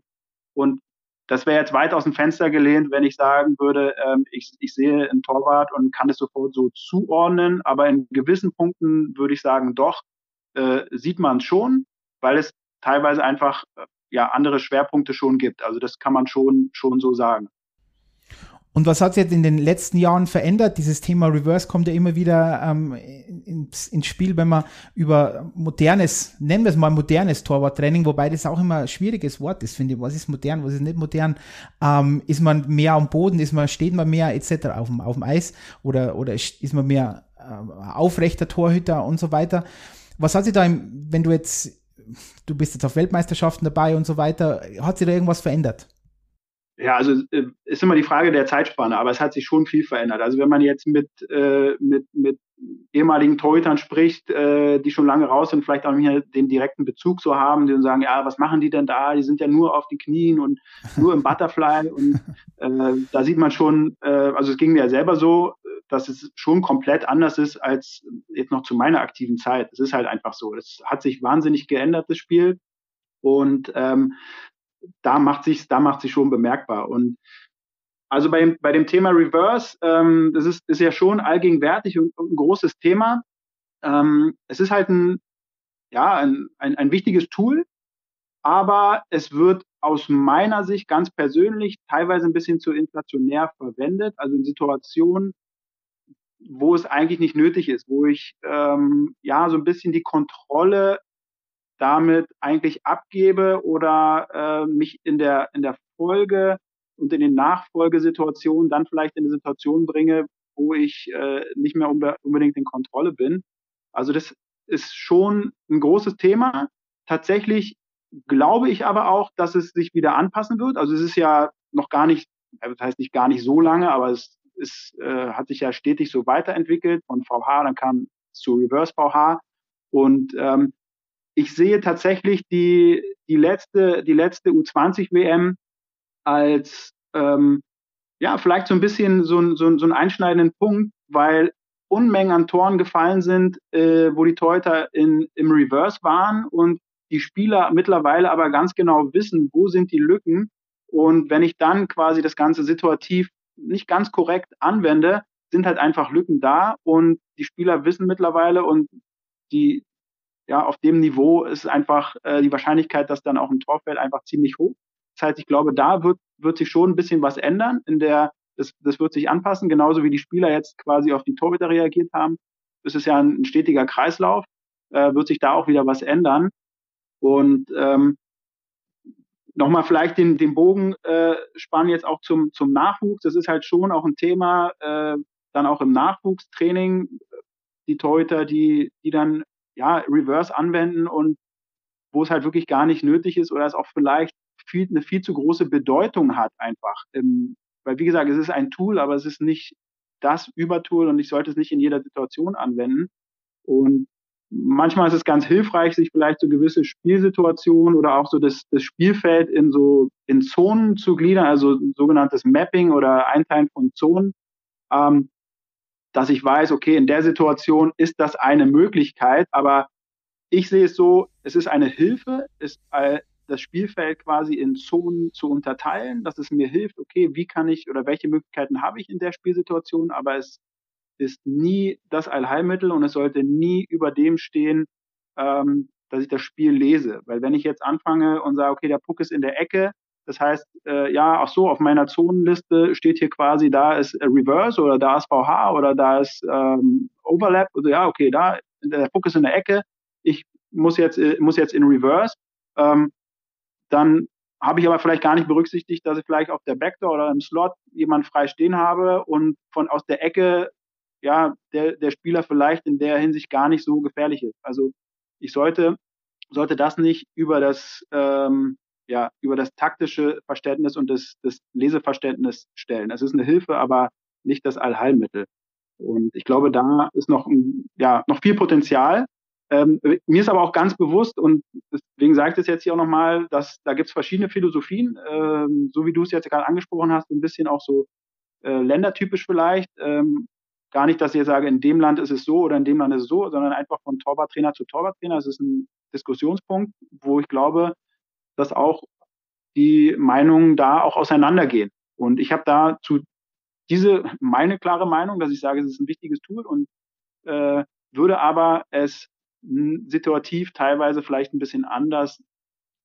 und das wäre jetzt weit aus dem Fenster gelehnt, wenn ich sagen würde, ähm, ich, ich sehe einen Torwart und kann es sofort so zuordnen. Aber in gewissen Punkten würde ich sagen, doch, äh, sieht man schon, weil es teilweise einfach äh, ja andere Schwerpunkte schon gibt. Also das kann man schon schon so sagen. Und was hat sich jetzt in den letzten Jahren verändert? Dieses Thema Reverse kommt ja immer wieder ähm, ins, ins Spiel, wenn man über modernes, nennen wir es mal modernes Torwarttraining, wobei das auch immer ein schwieriges Wort ist, finde ich. Was ist modern, was ist nicht modern? Ähm, ist man mehr am Boden, ist man, steht man mehr etc. auf dem, auf dem Eis oder, oder ist man mehr äh, aufrechter Torhüter und so weiter? Was hat sich da, im, wenn du jetzt, du bist jetzt auf Weltmeisterschaften dabei und so weiter, hat sich da irgendwas verändert? Ja, also äh, ist immer die Frage der Zeitspanne, aber es hat sich schon viel verändert. Also wenn man jetzt mit, äh, mit, mit ehemaligen Torhütern spricht, äh, die schon lange raus sind, vielleicht auch nicht mehr den direkten Bezug so haben, die sagen, ja, was machen die denn da? Die sind ja nur auf die Knien und nur im Butterfly. und äh, da sieht man schon, äh, also es ging mir ja selber so, dass es schon komplett anders ist als jetzt noch zu meiner aktiven Zeit. Es ist halt einfach so. Es hat sich wahnsinnig geändert, das Spiel. Und ähm, da macht sich da macht sich schon bemerkbar. Und also bei, bei dem Thema Reverse, ähm, das ist, ist ja schon allgegenwärtig und, und ein großes Thema. Ähm, es ist halt ein, ja, ein, ein, ein wichtiges Tool, aber es wird aus meiner Sicht ganz persönlich teilweise ein bisschen zu inflationär verwendet, also in Situationen, wo es eigentlich nicht nötig ist, wo ich ähm, ja so ein bisschen die Kontrolle damit eigentlich abgebe oder äh, mich in der, in der Folge und in den Nachfolgesituationen dann vielleicht in eine Situation bringe, wo ich äh, nicht mehr unbe unbedingt in Kontrolle bin. Also das ist schon ein großes Thema. Tatsächlich glaube ich aber auch, dass es sich wieder anpassen wird. Also es ist ja noch gar nicht, das heißt nicht gar nicht so lange, aber es ist, äh, hat sich ja stetig so weiterentwickelt von VH, dann kam zu Reverse VH und ähm, ich sehe tatsächlich die, die letzte, die letzte U20 WM als, ähm, ja, vielleicht so ein bisschen so, ein, so, ein, so einen einschneidenden Punkt, weil Unmengen an Toren gefallen sind, äh, wo die Torhüter in, im Reverse waren und die Spieler mittlerweile aber ganz genau wissen, wo sind die Lücken. Und wenn ich dann quasi das Ganze situativ nicht ganz korrekt anwende, sind halt einfach Lücken da und die Spieler wissen mittlerweile und die, ja, auf dem Niveau ist einfach äh, die Wahrscheinlichkeit, dass dann auch ein Tor fällt, einfach ziemlich hoch. Das heißt, ich glaube, da wird, wird sich schon ein bisschen was ändern. In der, das, das wird sich anpassen, genauso wie die Spieler jetzt quasi auf die Torhüter reagiert haben. Das ist ja ein, ein stetiger Kreislauf, äh, wird sich da auch wieder was ändern. Und ähm, nochmal vielleicht den, den Bogen äh, spannen jetzt auch zum, zum Nachwuchs. Das ist halt schon auch ein Thema, äh, dann auch im Nachwuchstraining, die Torhüter, die, die dann ja, Reverse anwenden und wo es halt wirklich gar nicht nötig ist oder es auch vielleicht viel, eine viel zu große Bedeutung hat einfach. Ähm, weil wie gesagt, es ist ein Tool, aber es ist nicht das Übertool und ich sollte es nicht in jeder Situation anwenden. Und manchmal ist es ganz hilfreich, sich vielleicht so gewisse Spielsituationen oder auch so das, das Spielfeld in so in Zonen zu gliedern, also sogenanntes Mapping oder Einteilen von Zonen. Ähm, dass ich weiß, okay, in der Situation ist das eine Möglichkeit, aber ich sehe es so, es ist eine Hilfe, ist äh, das Spielfeld quasi in Zonen zu unterteilen, dass es mir hilft, okay, wie kann ich oder welche Möglichkeiten habe ich in der Spielsituation, aber es ist nie das Allheilmittel und es sollte nie über dem stehen, ähm, dass ich das Spiel lese. Weil wenn ich jetzt anfange und sage, okay, der Puck ist in der Ecke, das heißt, äh, ja, ach so, auf meiner Zonenliste steht hier quasi, da ist äh, Reverse oder da ist VH oder da ist ähm, Overlap. Also ja, okay, da der Puck ist in der Ecke. Ich muss jetzt äh, muss jetzt in Reverse. Ähm, dann habe ich aber vielleicht gar nicht berücksichtigt, dass ich vielleicht auf der Backdoor oder im Slot jemand frei stehen habe und von aus der Ecke ja der, der Spieler vielleicht in der Hinsicht gar nicht so gefährlich ist. Also ich sollte sollte das nicht über das ähm, ja über das taktische Verständnis und das, das Leseverständnis stellen. Es ist eine Hilfe, aber nicht das Allheilmittel. Und ich glaube, da ist noch ja noch viel Potenzial. Ähm, mir ist aber auch ganz bewusst, und deswegen sage ich das jetzt hier auch nochmal, dass da gibt es verschiedene Philosophien, ähm, so wie du es jetzt gerade angesprochen hast, ein bisschen auch so äh, ländertypisch vielleicht. Ähm, gar nicht, dass ich sage, in dem Land ist es so oder in dem Land ist es so, sondern einfach von Torwarttrainer zu Torwarttrainer. Es ist ein Diskussionspunkt, wo ich glaube, dass auch die Meinungen da auch auseinandergehen. Und ich habe dazu diese meine klare Meinung, dass ich sage, es ist ein wichtiges Tool und äh, würde aber es situativ teilweise vielleicht ein bisschen anders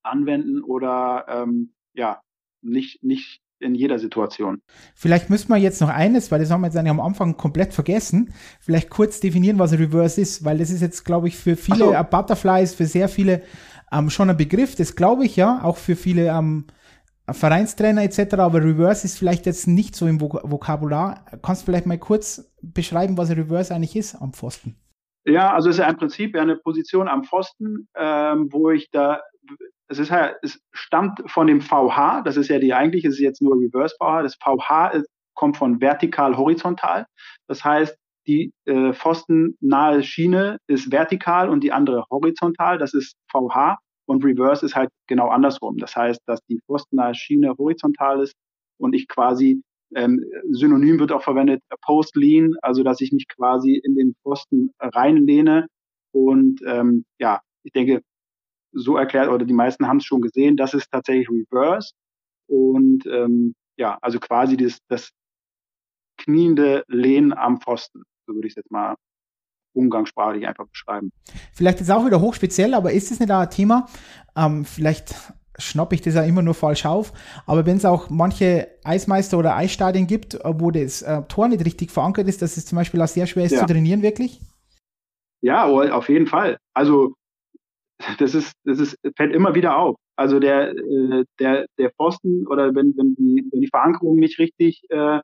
anwenden oder ähm, ja, nicht, nicht in jeder Situation. Vielleicht müssen wir jetzt noch eines, weil das haben wir jetzt eigentlich am Anfang komplett vergessen, vielleicht kurz definieren, was Reverse ist, weil das ist jetzt, glaube ich, für viele so. Butterflies, für sehr viele ähm, schon ein Begriff, das glaube ich ja, auch für viele ähm, Vereinstrainer etc., aber Reverse ist vielleicht jetzt nicht so im Vok Vokabular. Kannst du vielleicht mal kurz beschreiben, was Reverse eigentlich ist am Pfosten? Ja, also es ist ja im Prinzip eine Position am Pfosten, ähm, wo ich da, es ist ja, es stammt von dem VH, das ist ja die eigentliche, es ist jetzt nur Reverse VH. Das VH ist, kommt von vertikal horizontal. Das heißt, die äh, pfostennahe Schiene ist vertikal und die andere horizontal, das ist VH. Und Reverse ist halt genau andersrum. Das heißt, dass die pfostennahe Schiene horizontal ist und ich quasi ähm, Synonym wird auch verwendet, Post-Lean, also dass ich mich quasi in den Pfosten reinlehne. Und ähm, ja, ich denke, so erklärt, oder die meisten haben es schon gesehen, das ist tatsächlich Reverse. Und ähm, ja, also quasi das, das kniende Lehnen am Pfosten, so würde ich es jetzt mal umgangssprachlich einfach beschreiben. Vielleicht ist auch wieder hochspeziell, aber ist es nicht auch ein Thema? Ähm, vielleicht schnappe ich das ja immer nur falsch auf. Aber wenn es auch manche Eismeister oder Eisstadien gibt, äh, wo das äh, Tor nicht richtig verankert ist, dass es zum Beispiel auch sehr schwer ist ja. zu trainieren, wirklich? Ja, auf jeden Fall. Also das ist, das ist, fällt immer wieder auf. Also der, äh, der, der Pfosten oder wenn, wenn die, wenn die Verankerung nicht richtig äh,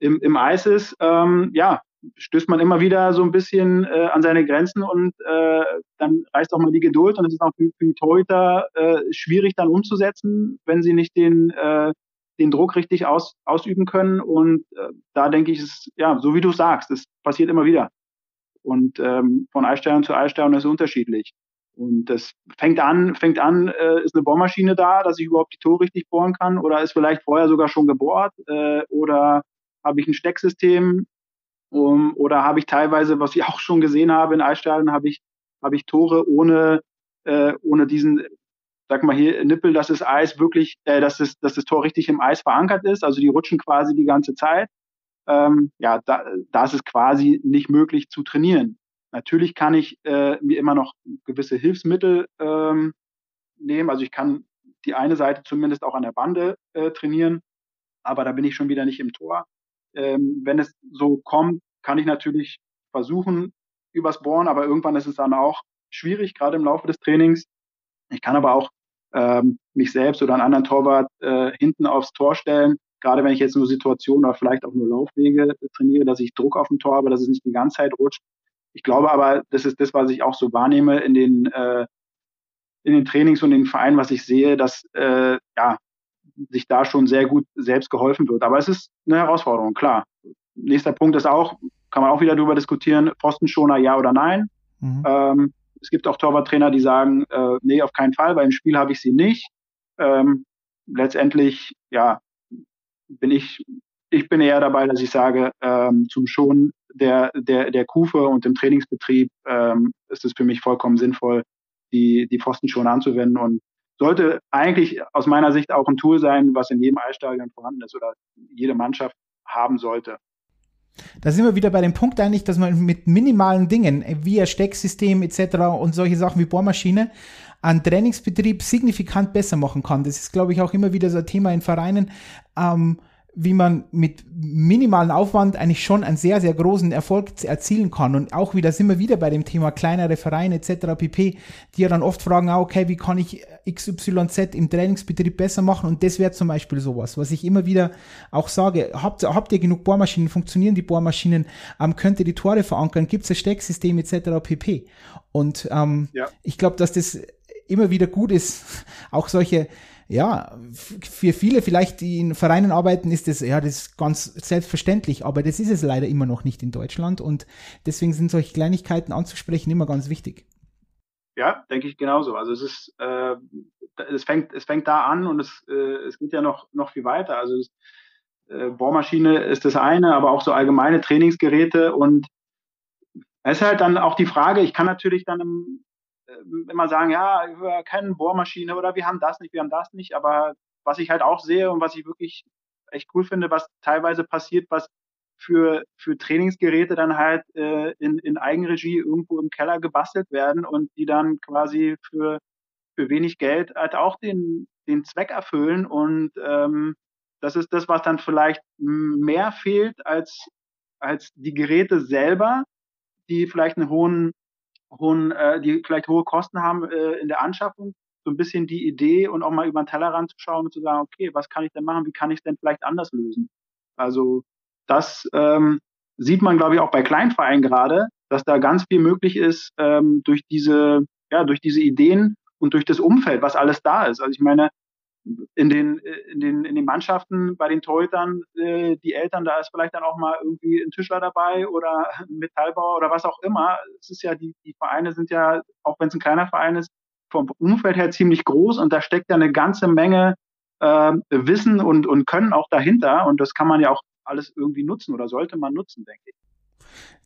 im, im Eis ist, ähm, ja, stößt man immer wieder so ein bisschen äh, an seine Grenzen und äh, dann reißt auch mal die Geduld und es ist auch für, für die Torhüter äh, schwierig dann umzusetzen, wenn sie nicht den, äh, den Druck richtig aus, ausüben können und äh, da denke ich, ist, ja, so wie du sagst, es passiert immer wieder und ähm, von Eisstern zu Eisstern ist es unterschiedlich. Und das fängt an, fängt an, äh, ist eine Bohrmaschine da, dass ich überhaupt die Tore richtig bohren kann, oder ist vielleicht vorher sogar schon gebohrt, äh, oder habe ich ein Stecksystem, um, oder habe ich teilweise, was ich auch schon gesehen habe in Eisstadien, habe ich, habe ich Tore ohne, äh, ohne diesen, sag mal hier, Nippel, dass das Eis wirklich, äh, dass, das, dass das Tor richtig im Eis verankert ist. Also die rutschen quasi die ganze Zeit. Ähm, ja, da, da ist es quasi nicht möglich zu trainieren. Natürlich kann ich äh, mir immer noch gewisse Hilfsmittel ähm, nehmen. Also ich kann die eine Seite zumindest auch an der Bande äh, trainieren, aber da bin ich schon wieder nicht im Tor. Ähm, wenn es so kommt, kann ich natürlich versuchen, übers Bohren, aber irgendwann ist es dann auch schwierig, gerade im Laufe des Trainings. Ich kann aber auch ähm, mich selbst oder einen anderen Torwart äh, hinten aufs Tor stellen, gerade wenn ich jetzt nur Situationen oder vielleicht auch nur Laufwege trainiere, dass ich Druck auf dem Tor habe, dass es nicht die ganze Zeit rutscht. Ich glaube aber, das ist das, was ich auch so wahrnehme in den, äh, in den Trainings und in den Vereinen, was ich sehe, dass äh, ja, sich da schon sehr gut selbst geholfen wird. Aber es ist eine Herausforderung, klar. Nächster Punkt ist auch, kann man auch wieder darüber diskutieren, Postenschoner ja oder nein. Mhm. Ähm, es gibt auch Torwarttrainer, die sagen, äh, nee, auf keinen Fall, weil im Spiel habe ich sie nicht. Ähm, letztendlich, ja, bin ich, ich bin eher dabei, dass ich sage, ähm, zum Schonen der, der, der Kufe und im Trainingsbetrieb ähm, ist es für mich vollkommen sinnvoll, die, die Pfosten schon anzuwenden und sollte eigentlich aus meiner Sicht auch ein Tool sein, was in jedem Eisstadion vorhanden ist oder jede Mannschaft haben sollte. Da sind wir wieder bei dem Punkt eigentlich, dass man mit minimalen Dingen wie ein Stecksystem etc. und solche Sachen wie Bohrmaschine einen Trainingsbetrieb signifikant besser machen kann. Das ist, glaube ich, auch immer wieder so ein Thema in Vereinen. Ähm, wie man mit minimalen Aufwand eigentlich schon einen sehr, sehr großen Erfolg erzielen kann. Und auch wieder sind wir wieder bei dem Thema kleinere Vereine etc. pp, die ja dann oft fragen, ah, okay, wie kann ich XYZ im Trainingsbetrieb besser machen? Und das wäre zum Beispiel sowas, was ich immer wieder auch sage. Habt, habt ihr genug Bohrmaschinen? Funktionieren die Bohrmaschinen? Ähm, könnt ihr die Tore verankern? Gibt es ein Stecksystem etc. pp? Und ähm, ja. ich glaube, dass das immer wieder gut ist, auch solche ja, für viele vielleicht, die in Vereinen arbeiten, ist das, ja, das ist ganz selbstverständlich, aber das ist es leider immer noch nicht in Deutschland und deswegen sind solche Kleinigkeiten anzusprechen immer ganz wichtig. Ja, denke ich genauso. Also es ist, äh, es fängt, es fängt da an und es, äh, es geht ja noch, noch viel weiter. Also es, äh, Bohrmaschine ist das eine, aber auch so allgemeine Trainingsgeräte und es ist halt dann auch die Frage, ich kann natürlich dann im, immer sagen, ja, wir kennen Bohrmaschine oder wir haben das nicht, wir haben das nicht. Aber was ich halt auch sehe und was ich wirklich echt cool finde, was teilweise passiert, was für, für Trainingsgeräte dann halt äh, in, in Eigenregie irgendwo im Keller gebastelt werden und die dann quasi für, für wenig Geld halt auch den, den Zweck erfüllen. Und ähm, das ist das, was dann vielleicht mehr fehlt als, als die Geräte selber, die vielleicht einen hohen hohen, äh, die vielleicht hohe Kosten haben äh, in der Anschaffung, so ein bisschen die Idee und auch mal über den Tellerrand zu schauen und zu sagen, okay, was kann ich denn machen, wie kann ich es denn vielleicht anders lösen? Also das ähm, sieht man, glaube ich, auch bei Kleinvereinen gerade, dass da ganz viel möglich ist ähm, durch diese, ja, durch diese Ideen und durch das Umfeld, was alles da ist. Also ich meine, in den, in den, in den Mannschaften bei den Torhütern, äh, die Eltern, da ist vielleicht dann auch mal irgendwie ein Tischler dabei oder ein Metallbauer oder was auch immer. Es ist ja, die, die Vereine sind ja, auch wenn es ein kleiner Verein ist, vom Umfeld her ziemlich groß und da steckt ja eine ganze Menge äh, Wissen und, und Können auch dahinter und das kann man ja auch alles irgendwie nutzen oder sollte man nutzen, denke ich.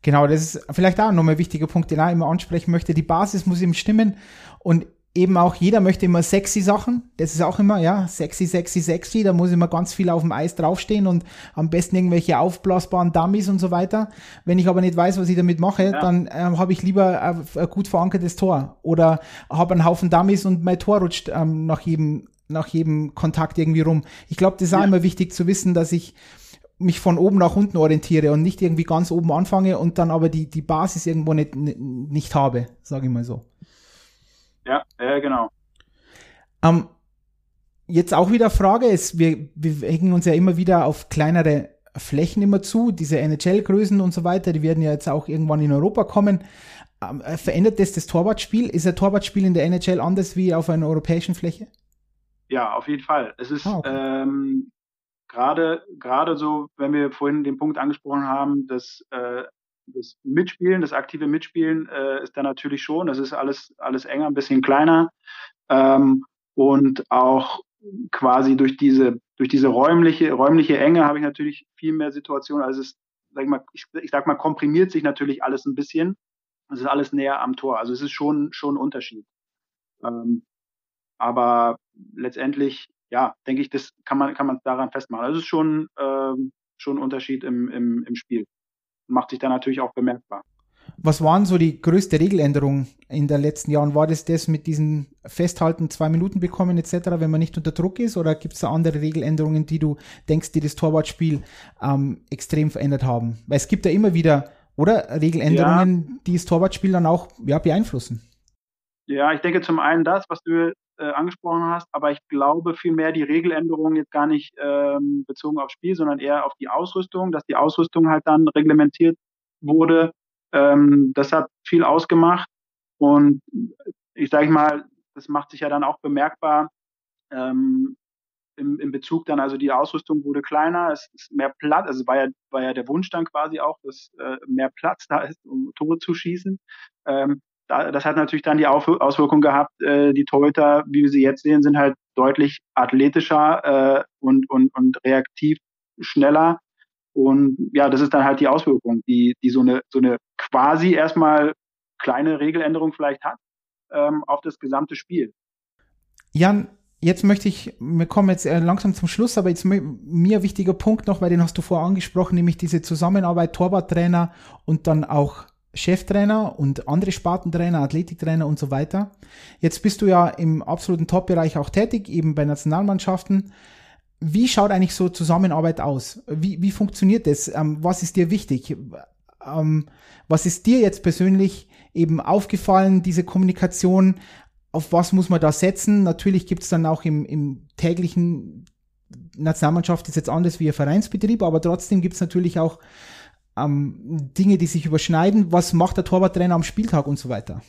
Genau, das ist vielleicht auch nochmal ein wichtiger Punkt, den ich immer ansprechen möchte. Die Basis muss eben stimmen und eben auch jeder möchte immer sexy Sachen. Das ist auch immer, ja, sexy, sexy, sexy. Da muss immer ganz viel auf dem Eis draufstehen und am besten irgendwelche aufblasbaren Dummies und so weiter. Wenn ich aber nicht weiß, was ich damit mache, ja. dann ähm, habe ich lieber ein, ein, gut verankertes Tor oder habe einen Haufen Dummies und mein Tor rutscht ähm, nach jedem nach jedem Kontakt irgendwie rum. Ich glaube, das ist ja. auch immer wichtig zu wissen, dass ich mich von oben nach unten orientiere und nicht irgendwie ganz oben anfange und dann aber die, die Basis irgendwo nicht, nicht habe, sage ich mal so. Ja, ja genau. Ähm, jetzt auch wieder Frage ist, wir, hängen uns ja immer wieder auf kleinere Flächen immer zu, diese NHL-Größen und so weiter, die werden ja jetzt auch irgendwann in Europa kommen. Ähm, äh, verändert das das Torwartspiel? Ist ein Torwartspiel in der NHL anders wie auf einer europäischen Fläche? Ja, auf jeden Fall. Es ist ah, okay. ähm, gerade gerade so, wenn wir vorhin den Punkt angesprochen haben, dass äh, das Mitspielen, das aktive Mitspielen äh, ist da natürlich schon. Das ist alles, alles enger, ein bisschen kleiner. Ähm, und auch quasi durch diese, durch diese räumliche, räumliche Enge habe ich natürlich viel mehr Situationen. Also es sag ich mal, ich, ich sag mal, komprimiert sich natürlich alles ein bisschen. Es ist alles näher am Tor. Also es ist schon, schon ein Unterschied. Ähm, aber letztendlich, ja, denke ich, das kann man, kann man daran festmachen. Also es ist schon, ähm, schon ein Unterschied im, im, im Spiel macht sich da natürlich auch bemerkbar. Was waren so die größte Regeländerung in den letzten Jahren? War das das mit diesen Festhalten, zwei Minuten bekommen etc., wenn man nicht unter Druck ist? Oder gibt es da andere Regeländerungen, die du denkst, die das Torwartspiel ähm, extrem verändert haben? Weil es gibt ja immer wieder, oder? Regeländerungen, ja. die das Torwartspiel dann auch ja, beeinflussen. Ja, ich denke zum einen das, was du äh, angesprochen hast, aber ich glaube vielmehr die Regeländerung jetzt gar nicht ähm, bezogen aufs Spiel, sondern eher auf die Ausrüstung, dass die Ausrüstung halt dann reglementiert wurde. Ähm, das hat viel ausgemacht und ich sage mal, das macht sich ja dann auch bemerkbar ähm, im, im Bezug dann, also die Ausrüstung wurde kleiner, es ist mehr Platz, also war ja, war ja der Wunsch dann quasi auch, dass äh, mehr Platz da ist, um Tore zu schießen. Ähm, das hat natürlich dann die Auswirkung gehabt, äh, die Torhüter, wie wir sie jetzt sehen, sind halt deutlich athletischer äh, und, und, und reaktiv schneller. Und ja, das ist dann halt die Auswirkung, die, die so eine, so eine quasi erstmal kleine Regeländerung vielleicht hat ähm, auf das gesamte Spiel. Jan, jetzt möchte ich, wir kommen jetzt äh, langsam zum Schluss, aber jetzt mir wichtiger Punkt noch, weil den hast du vorher angesprochen, nämlich diese Zusammenarbeit Torwarttrainer und dann auch Cheftrainer und andere Spartentrainer, Athletiktrainer und so weiter. Jetzt bist du ja im absoluten Top-Bereich auch tätig, eben bei Nationalmannschaften. wie schaut eigentlich so Zusammenarbeit aus? Wie, wie funktioniert das? Ähm, was ist dir wichtig? Ähm, was ist dir jetzt persönlich eben aufgefallen, diese Kommunikation? Auf was muss man da setzen? Natürlich gibt es dann auch im, im täglichen Nationalmannschaft ist jetzt anders wie ein Vereinsbetrieb, aber trotzdem gibt es natürlich auch ähm, Dinge, die sich überschneiden. Was macht der Torwarttrainer am Spieltag und so weiter?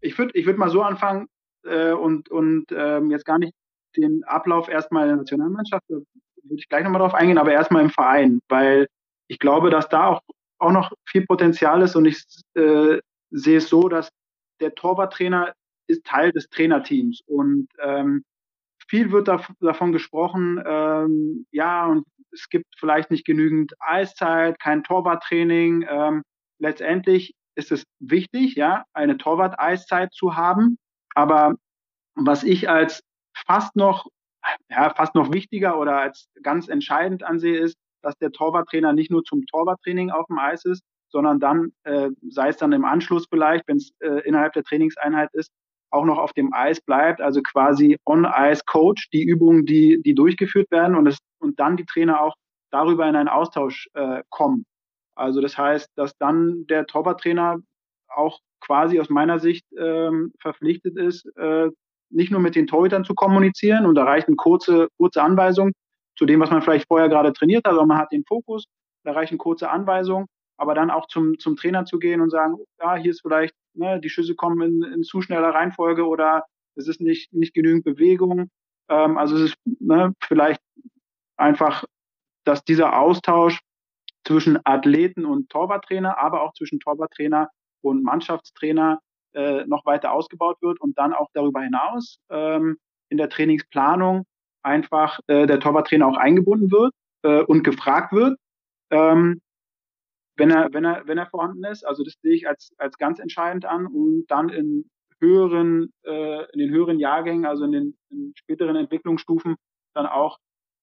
Ich würde ich würd mal so anfangen äh, und, und ähm, jetzt gar nicht den Ablauf erstmal in der Nationalmannschaft, da würde ich gleich nochmal drauf eingehen, aber erstmal im Verein, weil ich glaube, dass da auch, auch noch viel Potenzial ist und ich äh, sehe es so, dass der Torwarttrainer ist Teil des Trainerteams und ähm, viel wird da, davon gesprochen, ähm, ja, und es gibt vielleicht nicht genügend Eiszeit, kein Torwarttraining. Ähm, letztendlich ist es wichtig, ja, eine Torwart-Eiszeit zu haben. Aber was ich als fast noch, ja, fast noch wichtiger oder als ganz entscheidend ansehe, ist, dass der Torwarttrainer nicht nur zum Torwarttraining auf dem Eis ist, sondern dann, äh, sei es dann im Anschluss vielleicht, wenn es äh, innerhalb der Trainingseinheit ist, auch noch auf dem Eis bleibt, also quasi on-Ice-Coach, die Übungen, die, die durchgeführt werden und, es, und dann die Trainer auch darüber in einen Austausch äh, kommen. Also das heißt, dass dann der Torwarttrainer auch quasi aus meiner Sicht ähm, verpflichtet ist, äh, nicht nur mit den Torhütern zu kommunizieren und da reicht eine kurze, kurze Anweisung zu dem, was man vielleicht vorher gerade trainiert hat, aber man hat den Fokus, da reichen kurze Anweisungen, aber dann auch zum, zum Trainer zu gehen und sagen, ja, hier ist vielleicht, ne, die Schüsse kommen in, in zu schneller Reihenfolge oder es ist nicht, nicht genügend Bewegung. Ähm, also es ist ne, vielleicht einfach, dass dieser Austausch zwischen Athleten und Torwarttrainer, aber auch zwischen Torwarttrainer und Mannschaftstrainer äh, noch weiter ausgebaut wird und dann auch darüber hinaus ähm, in der Trainingsplanung einfach äh, der Torwarttrainer auch eingebunden wird äh, und gefragt wird, ähm, wenn er, wenn er, wenn er vorhanden ist. Also das sehe ich als, als ganz entscheidend an und dann in höheren, äh, in den höheren Jahrgängen, also in den in späteren Entwicklungsstufen, dann auch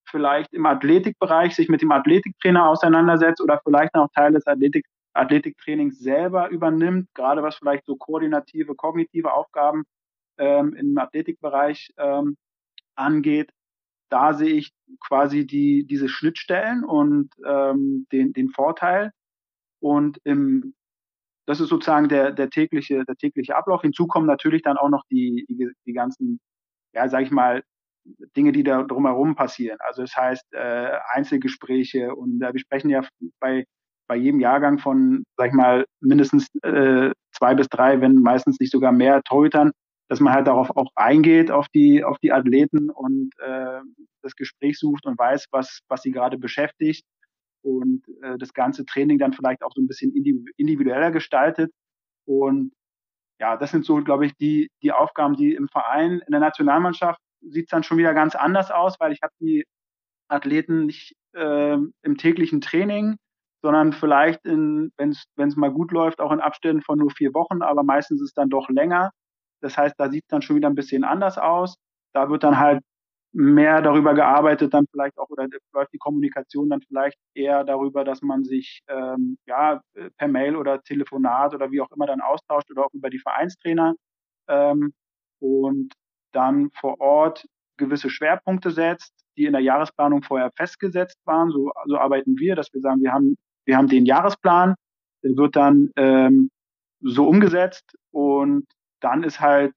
vielleicht im Athletikbereich sich mit dem Athletiktrainer auseinandersetzt oder vielleicht auch Teil des Athletik, Athletiktrainings selber übernimmt, gerade was vielleicht so koordinative, kognitive Aufgaben ähm, im Athletikbereich ähm, angeht. Da sehe ich quasi die, diese Schnittstellen und ähm, den, den Vorteil, und im, das ist sozusagen der, der, tägliche, der tägliche Ablauf. Hinzu kommen natürlich dann auch noch die, die, die ganzen, ja, sag ich mal, Dinge, die da drumherum passieren. Also das heißt äh, Einzelgespräche und äh, wir sprechen ja bei, bei jedem Jahrgang von, sag ich mal, mindestens äh, zwei bis drei, wenn meistens nicht sogar mehr Torhütern, dass man halt darauf auch eingeht, auf die, auf die Athleten und äh, das Gespräch sucht und weiß, was, was sie gerade beschäftigt und äh, das ganze Training dann vielleicht auch so ein bisschen individueller gestaltet. Und ja, das sind so, glaube ich, die, die Aufgaben, die im Verein, in der Nationalmannschaft sieht es dann schon wieder ganz anders aus, weil ich habe die Athleten nicht äh, im täglichen Training, sondern vielleicht, wenn es mal gut läuft, auch in Abständen von nur vier Wochen, aber meistens ist es dann doch länger. Das heißt, da sieht es dann schon wieder ein bisschen anders aus. Da wird dann halt mehr darüber gearbeitet, dann vielleicht auch, oder läuft die Kommunikation dann vielleicht eher darüber, dass man sich ähm, ja per Mail oder Telefonat oder wie auch immer dann austauscht oder auch über die Vereinstrainer ähm, und dann vor Ort gewisse Schwerpunkte setzt, die in der Jahresplanung vorher festgesetzt waren. So, so arbeiten wir, dass wir sagen, wir haben, wir haben den Jahresplan, der wird dann ähm, so umgesetzt und dann ist halt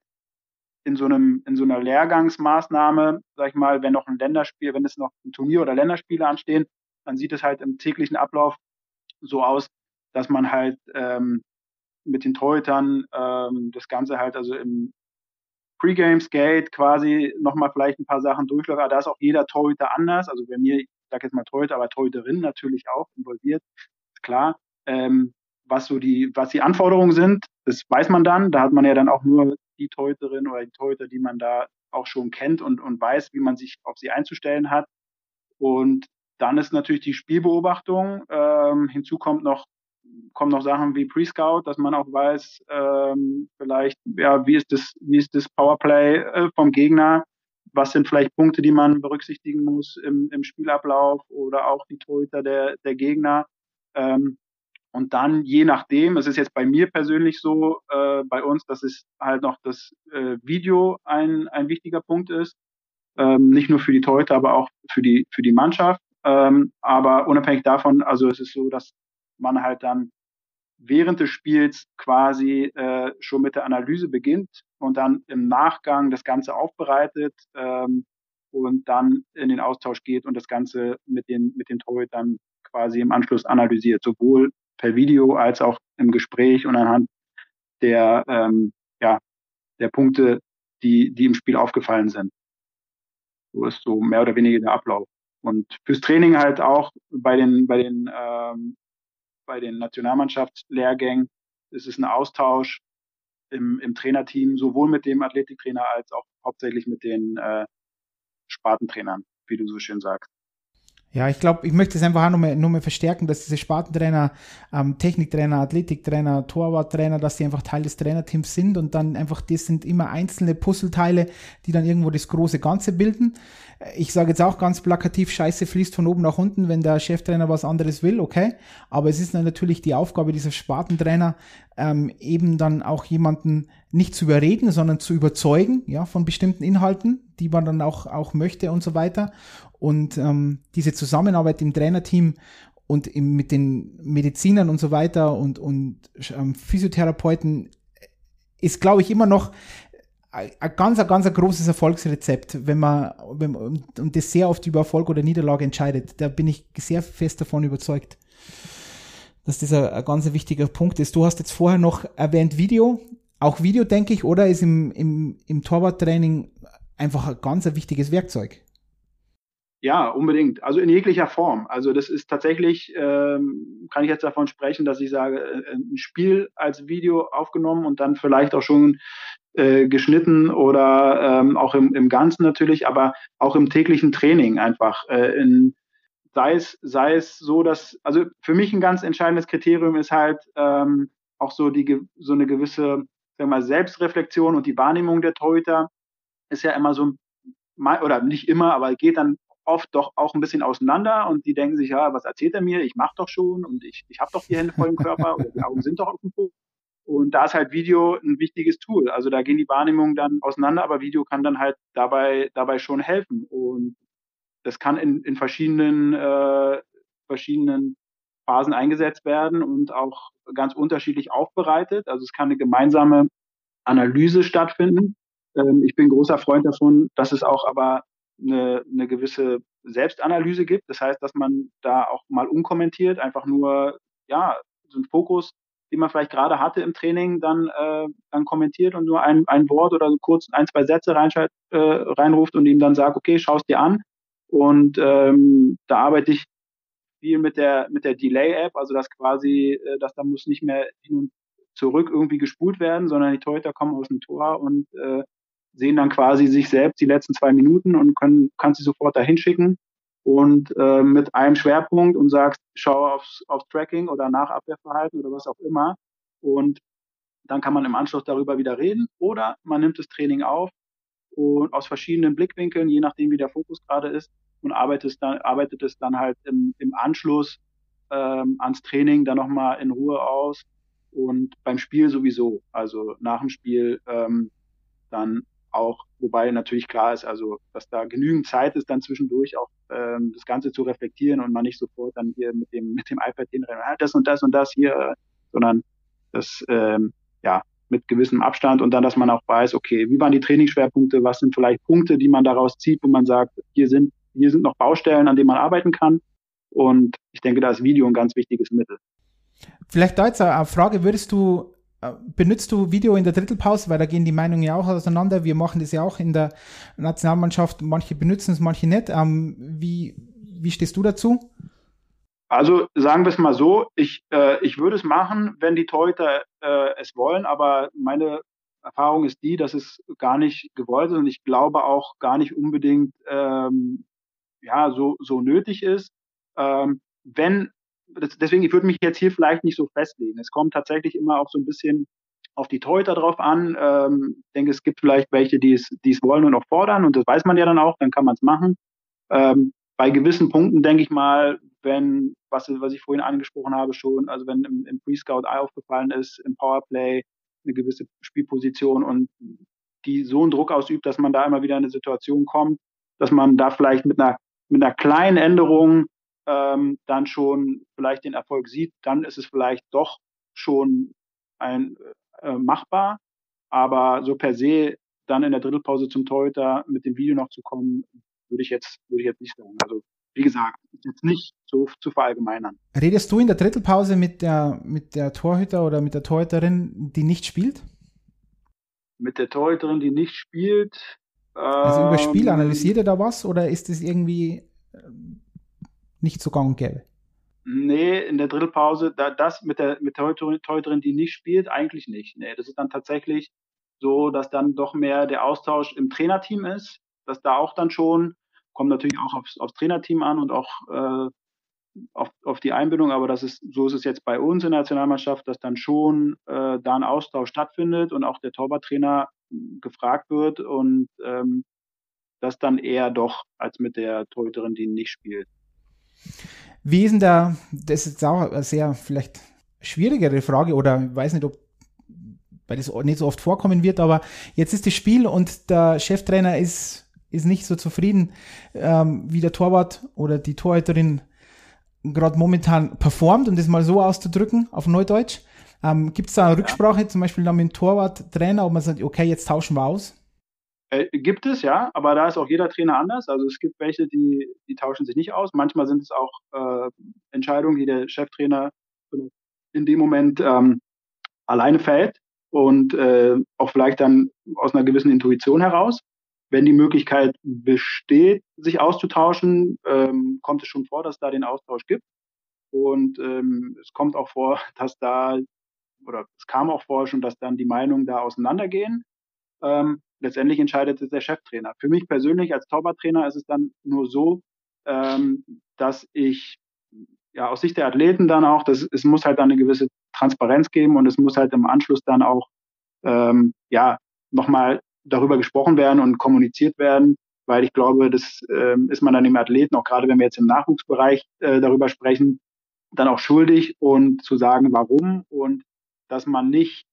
in so einem, in so einer Lehrgangsmaßnahme, sag ich mal, wenn noch ein Länderspiel, wenn es noch ein Turnier oder Länderspiele anstehen, dann sieht es halt im täglichen Ablauf so aus, dass man halt ähm, mit den Torhütern ähm, das Ganze halt also im Pre-Game Skate quasi nochmal vielleicht ein paar Sachen durchläuft. Aber da ist auch jeder Torhüter anders. Also bei mir, ich sage jetzt mal Torhüter, aber Torhüterin natürlich auch involviert. Ist klar. Ähm, was so die, was die Anforderungen sind, das weiß man dann. Da hat man ja dann auch nur die Torhüterin oder die Torhüter, die man da auch schon kennt und, und weiß, wie man sich auf sie einzustellen hat. Und dann ist natürlich die Spielbeobachtung. Ähm, hinzu kommt noch, kommen noch Sachen wie Pre-Scout, dass man auch weiß, ähm, vielleicht, ja, wie ist das, wie ist das Powerplay äh, vom Gegner? Was sind vielleicht Punkte, die man berücksichtigen muss im, im Spielablauf oder auch die Torhüter der, der Gegner? Ähm, und dann, je nachdem, es ist jetzt bei mir persönlich so, äh, bei uns, dass es halt noch das äh, Video ein, ein wichtiger Punkt ist. ähm, nicht nur für die Torhüter, aber auch für die, für die Mannschaft. Ähm, aber unabhängig davon, also es ist so, dass man halt dann während des Spiels quasi äh, schon mit der Analyse beginnt und dann im Nachgang das Ganze aufbereitet ähm, und dann in den Austausch geht und das Ganze mit den, mit den Torhütern quasi im Anschluss analysiert, sowohl per Video als auch im Gespräch und anhand der, ähm, ja, der Punkte, die, die im Spiel aufgefallen sind. So ist so mehr oder weniger der Ablauf. Und fürs Training halt auch bei den, bei den, ähm, bei den Nationalmannschaftslehrgängen ist es ein Austausch im, im Trainerteam, sowohl mit dem Athletiktrainer als auch hauptsächlich mit den äh, Spartentrainern, wie du so schön sagst. Ja, ich glaube, ich möchte es einfach auch nochmal noch mal verstärken, dass diese Spartentrainer, ähm, Techniktrainer, Athletiktrainer, Torwarttrainer, dass die einfach Teil des Trainerteams sind und dann einfach, das sind immer einzelne Puzzleteile, die dann irgendwo das große Ganze bilden. Ich sage jetzt auch ganz plakativ, Scheiße fließt von oben nach unten, wenn der Cheftrainer was anderes will, okay. Aber es ist natürlich die Aufgabe dieser Spartentrainer, ähm, eben dann auch jemanden nicht zu überreden, sondern zu überzeugen, ja, von bestimmten Inhalten, die man dann auch, auch möchte und so weiter. Und ähm, diese Zusammenarbeit im Trainerteam und im, mit den Medizinern und so weiter und, und ähm, Physiotherapeuten ist, glaube ich, immer noch ein ganz, ein ganz ein großes Erfolgsrezept, wenn man, wenn man und das sehr oft über Erfolg oder Niederlage entscheidet. Da bin ich sehr fest davon überzeugt, dass das ein, ein ganz wichtiger Punkt ist. Du hast jetzt vorher noch erwähnt Video. Auch Video, denke ich, oder ist im, im, im Torwarttraining einfach ein ganz ein wichtiges Werkzeug. Ja, unbedingt. Also in jeglicher Form. Also das ist tatsächlich, ähm, kann ich jetzt davon sprechen, dass ich sage, äh, ein Spiel als Video aufgenommen und dann vielleicht auch schon äh, geschnitten oder ähm, auch im, im Ganzen natürlich, aber auch im täglichen Training einfach. Äh, in, sei es, sei es so, dass, also für mich ein ganz entscheidendes Kriterium ist halt ähm, auch so die so eine gewisse, sagen wir mal, Selbstreflexion und die Wahrnehmung der Torhüter ist ja immer so oder nicht immer, aber geht dann oft doch auch ein bisschen auseinander und die denken sich, ja, was erzählt er mir? Ich mache doch schon und ich, ich habe doch die Hände voll im Körper oder die Augen sind doch auf dem Po. Und da ist halt Video ein wichtiges Tool. Also da gehen die Wahrnehmungen dann auseinander, aber Video kann dann halt dabei, dabei schon helfen. Und das kann in, in verschiedenen, äh, verschiedenen Phasen eingesetzt werden und auch ganz unterschiedlich aufbereitet. Also es kann eine gemeinsame Analyse stattfinden. Ähm, ich bin großer Freund davon, dass es auch aber eine, eine gewisse Selbstanalyse gibt. Das heißt, dass man da auch mal unkommentiert, einfach nur, ja, so ein Fokus, den man vielleicht gerade hatte im Training, dann, äh, dann kommentiert und nur ein, ein Wort oder kurz ein, zwei Sätze reinschalt, äh, reinruft und ihm dann sagt, okay, schau es dir an. Und ähm, da arbeite ich viel mit der mit der Delay-App, also dass quasi, äh, dass da muss nicht mehr hin und zurück irgendwie gespult werden, sondern die Torhüter kommen aus dem Tor und äh, sehen dann quasi sich selbst die letzten zwei Minuten und können, kannst sie sofort dahin schicken und äh, mit einem Schwerpunkt und sagst, schau aufs, aufs Tracking oder Nachabwehrverhalten oder was auch immer. Und dann kann man im Anschluss darüber wieder reden oder man nimmt das Training auf und aus verschiedenen Blickwinkeln, je nachdem wie der Fokus gerade ist, und arbeitet es dann, arbeitet es dann halt im, im Anschluss ähm, ans Training dann nochmal in Ruhe aus und beim Spiel sowieso. Also nach dem Spiel ähm, dann auch, wobei natürlich klar ist, also dass da genügend Zeit ist, dann zwischendurch auch ähm, das Ganze zu reflektieren und man nicht sofort dann hier mit dem mit dem iPad hinrennen, ah, das und das und das hier, sondern das ähm, ja mit gewissem Abstand und dann, dass man auch weiß, okay, wie waren die Trainingsschwerpunkte, was sind vielleicht Punkte, die man daraus zieht, wo man sagt, hier sind hier sind noch Baustellen, an denen man arbeiten kann und ich denke, da ist Video ein ganz wichtiges Mittel. Vielleicht eine Frage, würdest du benutzt du Video in der Drittelpause, weil da gehen die Meinungen ja auch auseinander. Wir machen das ja auch in der Nationalmannschaft. Manche benutzen es, manche nicht. Ähm, wie, wie stehst du dazu? Also sagen wir es mal so, ich, äh, ich würde es machen, wenn die Torhüter äh, es wollen, aber meine Erfahrung ist die, dass es gar nicht gewollt ist und ich glaube auch gar nicht unbedingt ähm, ja, so, so nötig ist. Ähm, wenn deswegen, ich würde mich jetzt hier vielleicht nicht so festlegen. Es kommt tatsächlich immer auch so ein bisschen auf die Torhüter drauf an. Ähm, ich denke, es gibt vielleicht welche, die es, die es wollen und auch fordern und das weiß man ja dann auch, dann kann man es machen. Ähm, bei gewissen Punkten denke ich mal, wenn, was, was ich vorhin angesprochen habe schon, also wenn im, im Pre-Scout aufgefallen ist, im Powerplay eine gewisse Spielposition und die so einen Druck ausübt, dass man da immer wieder in eine Situation kommt, dass man da vielleicht mit einer, mit einer kleinen Änderung ähm, dann schon vielleicht den Erfolg sieht, dann ist es vielleicht doch schon ein äh, machbar. Aber so per se dann in der Drittelpause zum Torhüter mit dem Video noch zu kommen, würde ich jetzt, würde ich jetzt nicht sagen. Also wie gesagt, jetzt nicht so zu verallgemeinern. Redest du in der Drittelpause mit der, mit der Torhüter oder mit der Torhüterin, die nicht spielt? Mit der Torhüterin, die nicht spielt. Also über Spiel ähm, analysiert ihr da was oder ist es irgendwie äh, nicht so gang und gäbe? Nee, in der Drittelpause, da, das mit der, mit der Torhüterin, die nicht spielt, eigentlich nicht. Nee, das ist dann tatsächlich so, dass dann doch mehr der Austausch im Trainerteam ist, dass da auch dann schon, kommt natürlich auch aufs, aufs Trainerteam an und auch äh, auf, auf die Einbindung, aber das ist, so ist es jetzt bei uns in der Nationalmannschaft, dass dann schon äh, da ein Austausch stattfindet und auch der Torwarttrainer gefragt wird und ähm, das dann eher doch als mit der Torhüterin, die nicht spielt. Wie ist denn da, das ist auch eine sehr vielleicht schwierigere Frage oder ich weiß nicht, ob weil das nicht so oft vorkommen wird, aber jetzt ist das Spiel und der Cheftrainer ist, ist nicht so zufrieden, ähm, wie der Torwart oder die Torhüterin gerade momentan performt, um das mal so auszudrücken, auf Neudeutsch. Ähm, Gibt es da eine Rücksprache, zum Beispiel dann mit dem Torwarttrainer, ob man sagt, okay, jetzt tauschen wir aus? Äh, gibt es, ja, aber da ist auch jeder Trainer anders. Also es gibt welche, die, die tauschen sich nicht aus. Manchmal sind es auch äh, Entscheidungen, die der Cheftrainer in dem Moment ähm, alleine fällt und äh, auch vielleicht dann aus einer gewissen Intuition heraus. Wenn die Möglichkeit besteht, sich auszutauschen, ähm, kommt es schon vor, dass da den Austausch gibt. Und ähm, es kommt auch vor, dass da, oder es kam auch vor schon, dass dann die Meinungen da auseinandergehen. Ähm, letztendlich entscheidet es der Cheftrainer. Für mich persönlich als Torwarttrainer ist es dann nur so, ähm, dass ich ja aus Sicht der Athleten dann auch, das, es muss halt dann eine gewisse Transparenz geben und es muss halt im Anschluss dann auch ähm, ja nochmal darüber gesprochen werden und kommuniziert werden, weil ich glaube, das ähm, ist man dann dem Athleten, auch gerade wenn wir jetzt im Nachwuchsbereich äh, darüber sprechen, dann auch schuldig und zu sagen, warum und dass man nicht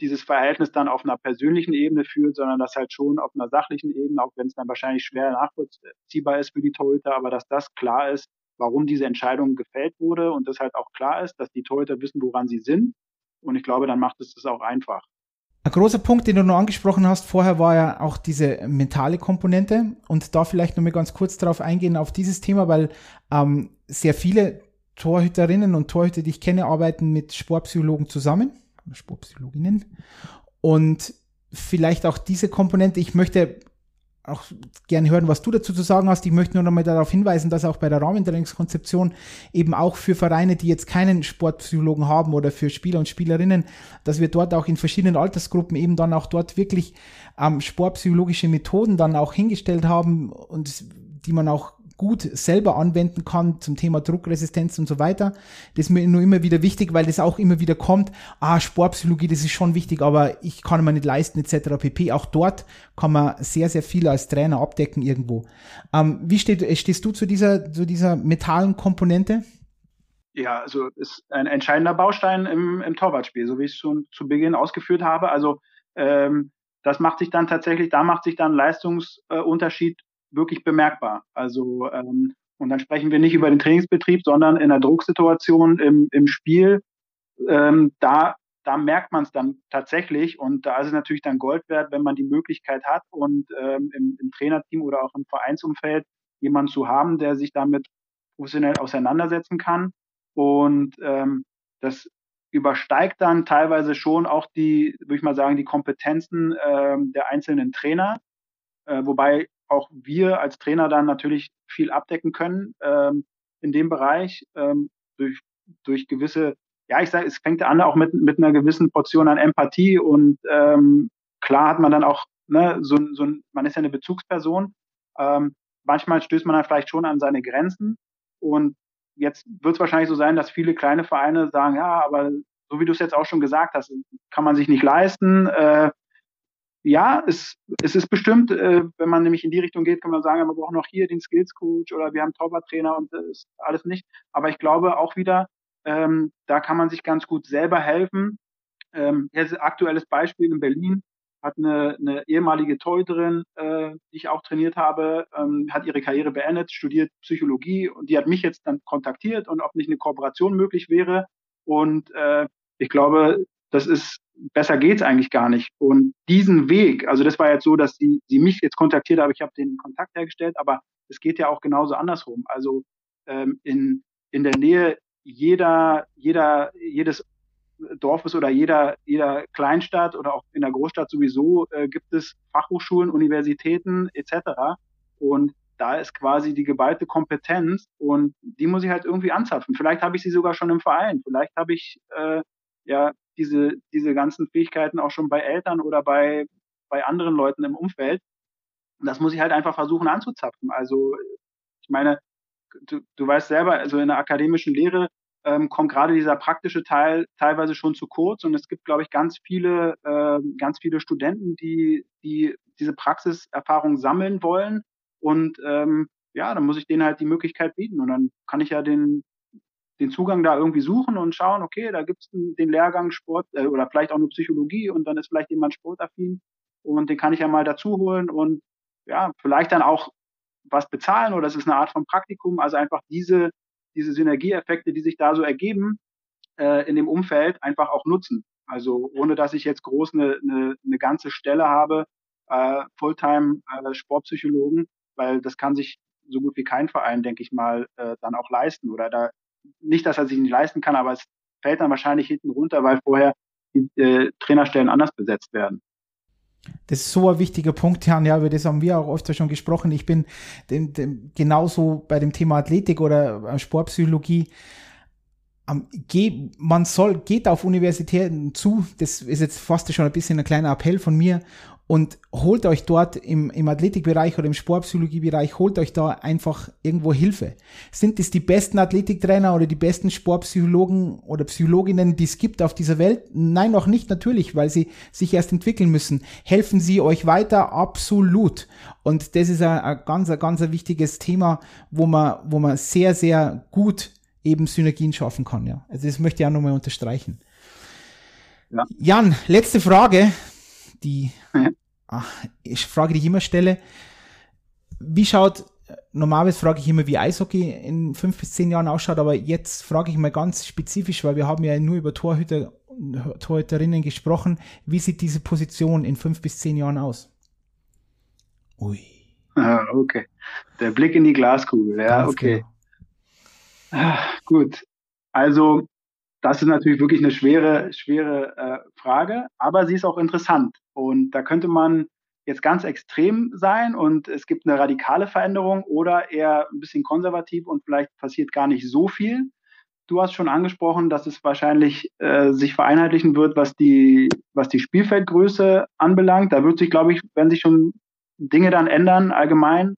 dieses Verhältnis dann auf einer persönlichen Ebene führt, sondern das halt schon auf einer sachlichen Ebene, auch wenn es dann wahrscheinlich schwer nachvollziehbar ist für die Torhüter, aber dass das klar ist, warum diese Entscheidung gefällt wurde und das halt auch klar ist, dass die Torhüter wissen, woran sie sind. Und ich glaube, dann macht es das auch einfach. Ein großer Punkt, den du noch angesprochen hast vorher, war ja auch diese mentale Komponente. Und da vielleicht noch mal ganz kurz darauf eingehen, auf dieses Thema, weil ähm, sehr viele Torhüterinnen und Torhüter, die ich kenne, arbeiten mit Sportpsychologen zusammen. Sportpsychologinnen. Und vielleicht auch diese Komponente, ich möchte auch gerne hören, was du dazu zu sagen hast. Ich möchte nur noch mal darauf hinweisen, dass auch bei der Rahmentrainingskonzeption eben auch für Vereine, die jetzt keinen Sportpsychologen haben oder für Spieler und Spielerinnen, dass wir dort auch in verschiedenen Altersgruppen eben dann auch dort wirklich ähm, sportpsychologische Methoden dann auch hingestellt haben und die man auch gut selber anwenden kann zum Thema Druckresistenz und so weiter. Das ist mir nur immer wieder wichtig, weil das auch immer wieder kommt, ah, Sportpsychologie, das ist schon wichtig, aber ich kann mir nicht leisten, etc. pp. Auch dort kann man sehr, sehr viel als Trainer abdecken irgendwo. Ähm, wie steht, stehst du zu dieser, zu dieser metalen Komponente? Ja, also ist ein entscheidender Baustein im, im Torwartspiel, so wie ich es schon zu Beginn ausgeführt habe. Also ähm, das macht sich dann tatsächlich, da macht sich dann Leistungsunterschied wirklich bemerkbar. Also ähm, und dann sprechen wir nicht über den Trainingsbetrieb, sondern in der Drucksituation im, im Spiel. Ähm, da, da merkt man es dann tatsächlich und da ist es natürlich dann Gold wert, wenn man die Möglichkeit hat und ähm, im, im Trainerteam oder auch im Vereinsumfeld jemanden zu haben, der sich damit professionell auseinandersetzen kann. Und ähm, das übersteigt dann teilweise schon auch die, würde ich mal sagen, die Kompetenzen ähm, der einzelnen Trainer. Äh, wobei auch wir als Trainer dann natürlich viel abdecken können ähm, in dem Bereich ähm, durch, durch gewisse, ja, ich sage, es fängt an auch mit, mit einer gewissen Portion an Empathie und ähm, klar hat man dann auch, ne, so, so man ist ja eine Bezugsperson. Ähm, manchmal stößt man dann vielleicht schon an seine Grenzen und jetzt wird es wahrscheinlich so sein, dass viele kleine Vereine sagen, ja, aber so wie du es jetzt auch schon gesagt hast, kann man sich nicht leisten. Äh, ja, es, es ist bestimmt, äh, wenn man nämlich in die Richtung geht, kann man sagen, wir brauchen noch hier den Skills Coach oder wir haben Torwarttrainer und das ist alles nicht. Aber ich glaube auch wieder, ähm, da kann man sich ganz gut selber helfen. Ähm, jetzt aktuelles Beispiel in Berlin. hat eine, eine ehemalige Torhüterin, äh, die ich auch trainiert habe, ähm, hat ihre Karriere beendet, studiert Psychologie und die hat mich jetzt dann kontaktiert und ob nicht eine Kooperation möglich wäre. Und äh, ich glaube, das ist besser geht's eigentlich gar nicht. Und diesen Weg, also das war jetzt so, dass sie, sie mich jetzt kontaktiert habe, ich habe den Kontakt hergestellt, aber es geht ja auch genauso andersrum. Also ähm, in, in der Nähe jeder, jeder, jedes Dorfes oder jeder, jeder Kleinstadt oder auch in der Großstadt sowieso äh, gibt es Fachhochschulen, Universitäten etc. Und da ist quasi die geballte Kompetenz und die muss ich halt irgendwie anzapfen. Vielleicht habe ich sie sogar schon im Verein, vielleicht habe ich äh, ja diese, diese ganzen Fähigkeiten auch schon bei Eltern oder bei, bei anderen Leuten im Umfeld. Und das muss ich halt einfach versuchen anzuzapfen. Also ich meine, du, du weißt selber, also in der akademischen Lehre ähm, kommt gerade dieser praktische Teil teilweise schon zu kurz und es gibt, glaube ich, ganz viele, äh, ganz viele Studenten, die, die diese Praxiserfahrung sammeln wollen und ähm, ja, dann muss ich denen halt die Möglichkeit bieten und dann kann ich ja den, den Zugang da irgendwie suchen und schauen, okay, da gibt's den Lehrgang Sport äh, oder vielleicht auch nur Psychologie und dann ist vielleicht jemand sportaffin und den kann ich ja mal dazu holen und ja, vielleicht dann auch was bezahlen oder es ist eine Art von Praktikum, also einfach diese diese Synergieeffekte, die sich da so ergeben, äh, in dem Umfeld einfach auch nutzen. Also ohne dass ich jetzt groß eine, eine, eine ganze Stelle habe, äh, Fulltime äh, Sportpsychologen, weil das kann sich so gut wie kein Verein, denke ich mal, äh, dann auch leisten. Oder da nicht, dass er sich nicht leisten kann, aber es fällt dann wahrscheinlich hinten runter, weil vorher die äh, Trainerstellen anders besetzt werden. Das ist so ein wichtiger Punkt, Jan. Ja, über das haben wir auch öfter schon gesprochen. Ich bin dem, dem, genauso bei dem Thema Athletik oder äh, Sportpsychologie. Man soll, geht auf Universitäten zu. Das ist jetzt fast schon ein bisschen ein kleiner Appell von mir und holt euch dort im, im Athletikbereich oder im Sportpsychologiebereich, holt euch da einfach irgendwo Hilfe. Sind das die besten Athletiktrainer oder die besten Sportpsychologen oder Psychologinnen, die es gibt auf dieser Welt? Nein, noch nicht natürlich, weil sie sich erst entwickeln müssen. Helfen sie euch weiter? Absolut. Und das ist ein, ein ganz, ein ganz ein wichtiges Thema, wo man, wo man sehr, sehr gut eben Synergien schaffen kann. Ja. Also das möchte ich auch nochmal unterstreichen. Ja. Jan, letzte Frage die ich Frage, die ich immer stelle. Wie schaut, normalerweise frage ich immer, wie Eishockey in fünf bis zehn Jahren ausschaut, aber jetzt frage ich mal ganz spezifisch, weil wir haben ja nur über Torhüter, Torhüterinnen gesprochen. Wie sieht diese Position in fünf bis zehn Jahren aus? Ui. Ah, okay. Der Blick in die Glaskugel, ja, ganz okay. Genau. Ah, gut. Also das ist natürlich wirklich eine schwere, schwere äh, Frage, aber sie ist auch interessant. Und da könnte man jetzt ganz extrem sein und es gibt eine radikale Veränderung oder eher ein bisschen konservativ und vielleicht passiert gar nicht so viel. Du hast schon angesprochen, dass es wahrscheinlich äh, sich vereinheitlichen wird, was die, was die Spielfeldgröße anbelangt. Da wird sich, glaube ich, wenn sich schon Dinge dann ändern, allgemein,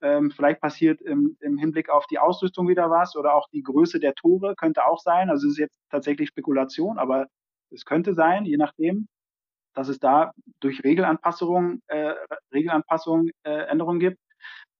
ähm, vielleicht passiert im, im Hinblick auf die Ausrüstung wieder was oder auch die Größe der Tore könnte auch sein. Also es ist jetzt tatsächlich Spekulation, aber es könnte sein, je nachdem, dass es da durch Regelanpassungen, äh, Regelanpassungen äh, Änderungen gibt.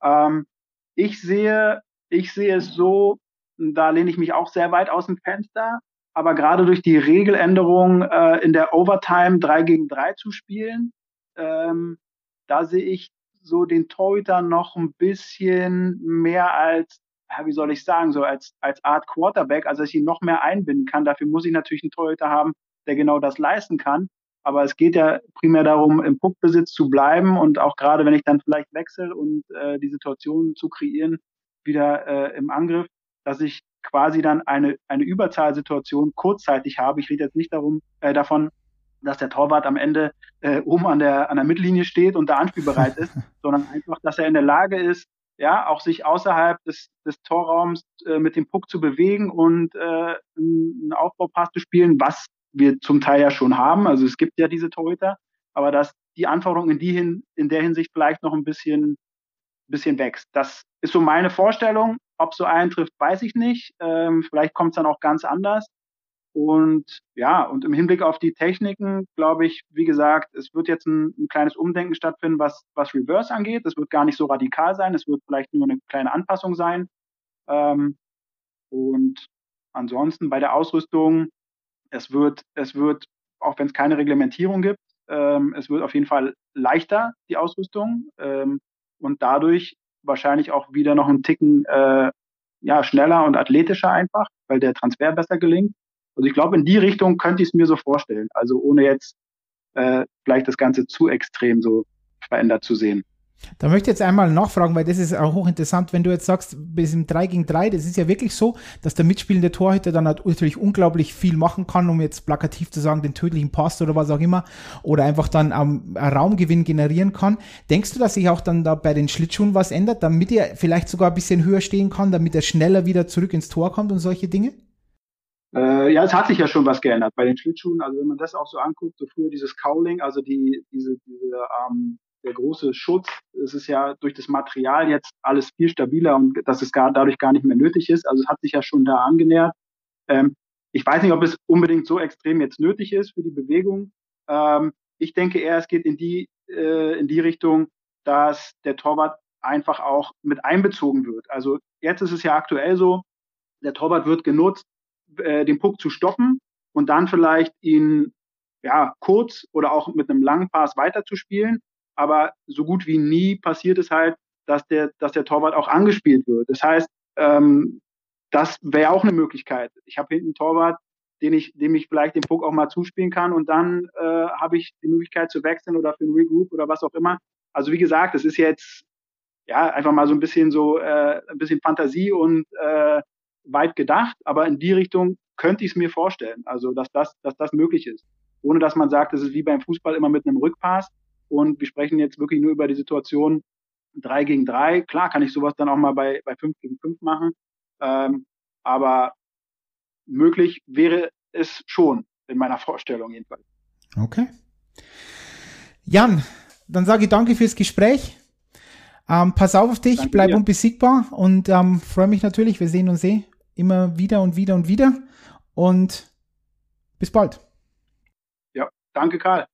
Ähm, ich sehe, ich sehe es so, da lehne ich mich auch sehr weit aus dem Fenster, aber gerade durch die Regeländerung äh, in der Overtime 3 gegen 3 zu spielen, ähm, da sehe ich so den Torhüter noch ein bisschen mehr als, wie soll ich sagen, so als, als Art Quarterback, also dass ich ihn noch mehr einbinden kann. Dafür muss ich natürlich einen Torhüter haben, der genau das leisten kann. Aber es geht ja primär darum, im Puckbesitz zu bleiben und auch gerade, wenn ich dann vielleicht wechsle und äh, die Situation zu kreieren, wieder äh, im Angriff, dass ich quasi dann eine, eine Überzahlsituation kurzzeitig habe. Ich rede jetzt nicht darum, äh, davon, dass der Torwart am Ende äh, oben an der, an der Mittellinie steht und da anspielbereit ist, sondern einfach, dass er in der Lage ist, ja, auch sich außerhalb des, des Torraums äh, mit dem Puck zu bewegen und äh, einen Aufbaupass zu spielen, was wir zum Teil ja schon haben. Also es gibt ja diese Torhüter, aber dass die Anforderung in, die hin, in der Hinsicht vielleicht noch ein bisschen, bisschen wächst. Das ist so meine Vorstellung. Ob so eintrifft, weiß ich nicht. Ähm, vielleicht kommt es dann auch ganz anders. Und ja, und im Hinblick auf die Techniken, glaube ich, wie gesagt, es wird jetzt ein, ein, kleines Umdenken stattfinden, was, was Reverse angeht. Es wird gar nicht so radikal sein, es wird vielleicht nur eine kleine Anpassung sein. Ähm, und ansonsten bei der Ausrüstung, es wird, es wird, auch wenn es keine Reglementierung gibt, Ähm, es wird auf jeden Fall leichter, die Ausrüstung, ähm, und dadurch wahrscheinlich auch wieder noch einen Ticken äh, ja, schneller und athletischer einfach, weil der Transfer besser gelingt. Also ich glaube, in die Richtung könnte ich es mir so vorstellen. Also ohne jetzt äh, vielleicht das Ganze zu extrem so verändert zu sehen. Da möchte ich jetzt einmal nachfragen, weil das ist auch hochinteressant, wenn du jetzt sagst, bis im 3 gegen 3, das ist ja wirklich so, dass der mitspielende Torhüter dann natürlich unglaublich viel machen kann, um jetzt plakativ zu sagen, den tödlichen Pass oder was auch immer, oder einfach dann ähm, einen Raumgewinn generieren kann. Denkst du, dass sich auch dann da bei den Schlittschuhen was ändert, damit er vielleicht sogar ein bisschen höher stehen kann, damit er schneller wieder zurück ins Tor kommt und solche Dinge? Äh, ja, es hat sich ja schon was geändert bei den Schlittschuhen. Also wenn man das auch so anguckt, so früher dieses Cowling, also die, diese, diese, ähm, der große Schutz, es ist ja durch das Material jetzt alles viel stabiler und dass es gar, dadurch gar nicht mehr nötig ist. Also es hat sich ja schon da angenähert. Ähm, ich weiß nicht, ob es unbedingt so extrem jetzt nötig ist für die Bewegung. Ähm, ich denke eher, es geht in die, äh, in die Richtung, dass der Torwart einfach auch mit einbezogen wird. Also jetzt ist es ja aktuell so, der Torwart wird genutzt, äh, den Puck zu stoppen und dann vielleicht ihn ja kurz oder auch mit einem langen Pass weiterzuspielen. Aber so gut wie nie passiert es halt, dass der, dass der Torwart auch angespielt wird. Das heißt, ähm, das wäre auch eine Möglichkeit. Ich habe hinten einen Torwart, den ich, dem ich vielleicht den Puck auch mal zuspielen kann und dann äh, habe ich die Möglichkeit zu wechseln oder für ein Regroup oder was auch immer. Also wie gesagt, das ist jetzt ja einfach mal so ein bisschen so äh, ein bisschen Fantasie und äh, weit gedacht, aber in die Richtung könnte ich es mir vorstellen, also dass das, dass das möglich ist. Ohne dass man sagt, das ist wie beim Fußball immer mit einem Rückpass und wir sprechen jetzt wirklich nur über die Situation drei gegen drei. Klar kann ich sowas dann auch mal bei, bei fünf gegen fünf machen, ähm, aber möglich wäre es schon in meiner Vorstellung jedenfalls. Okay. Jan, dann sage ich danke fürs Gespräch. Ähm, pass auf auf dich, danke bleib dir. unbesiegbar und ähm, freue mich natürlich. Wir sehen uns eh immer wieder und wieder und wieder. Und bis bald. Ja, danke Karl.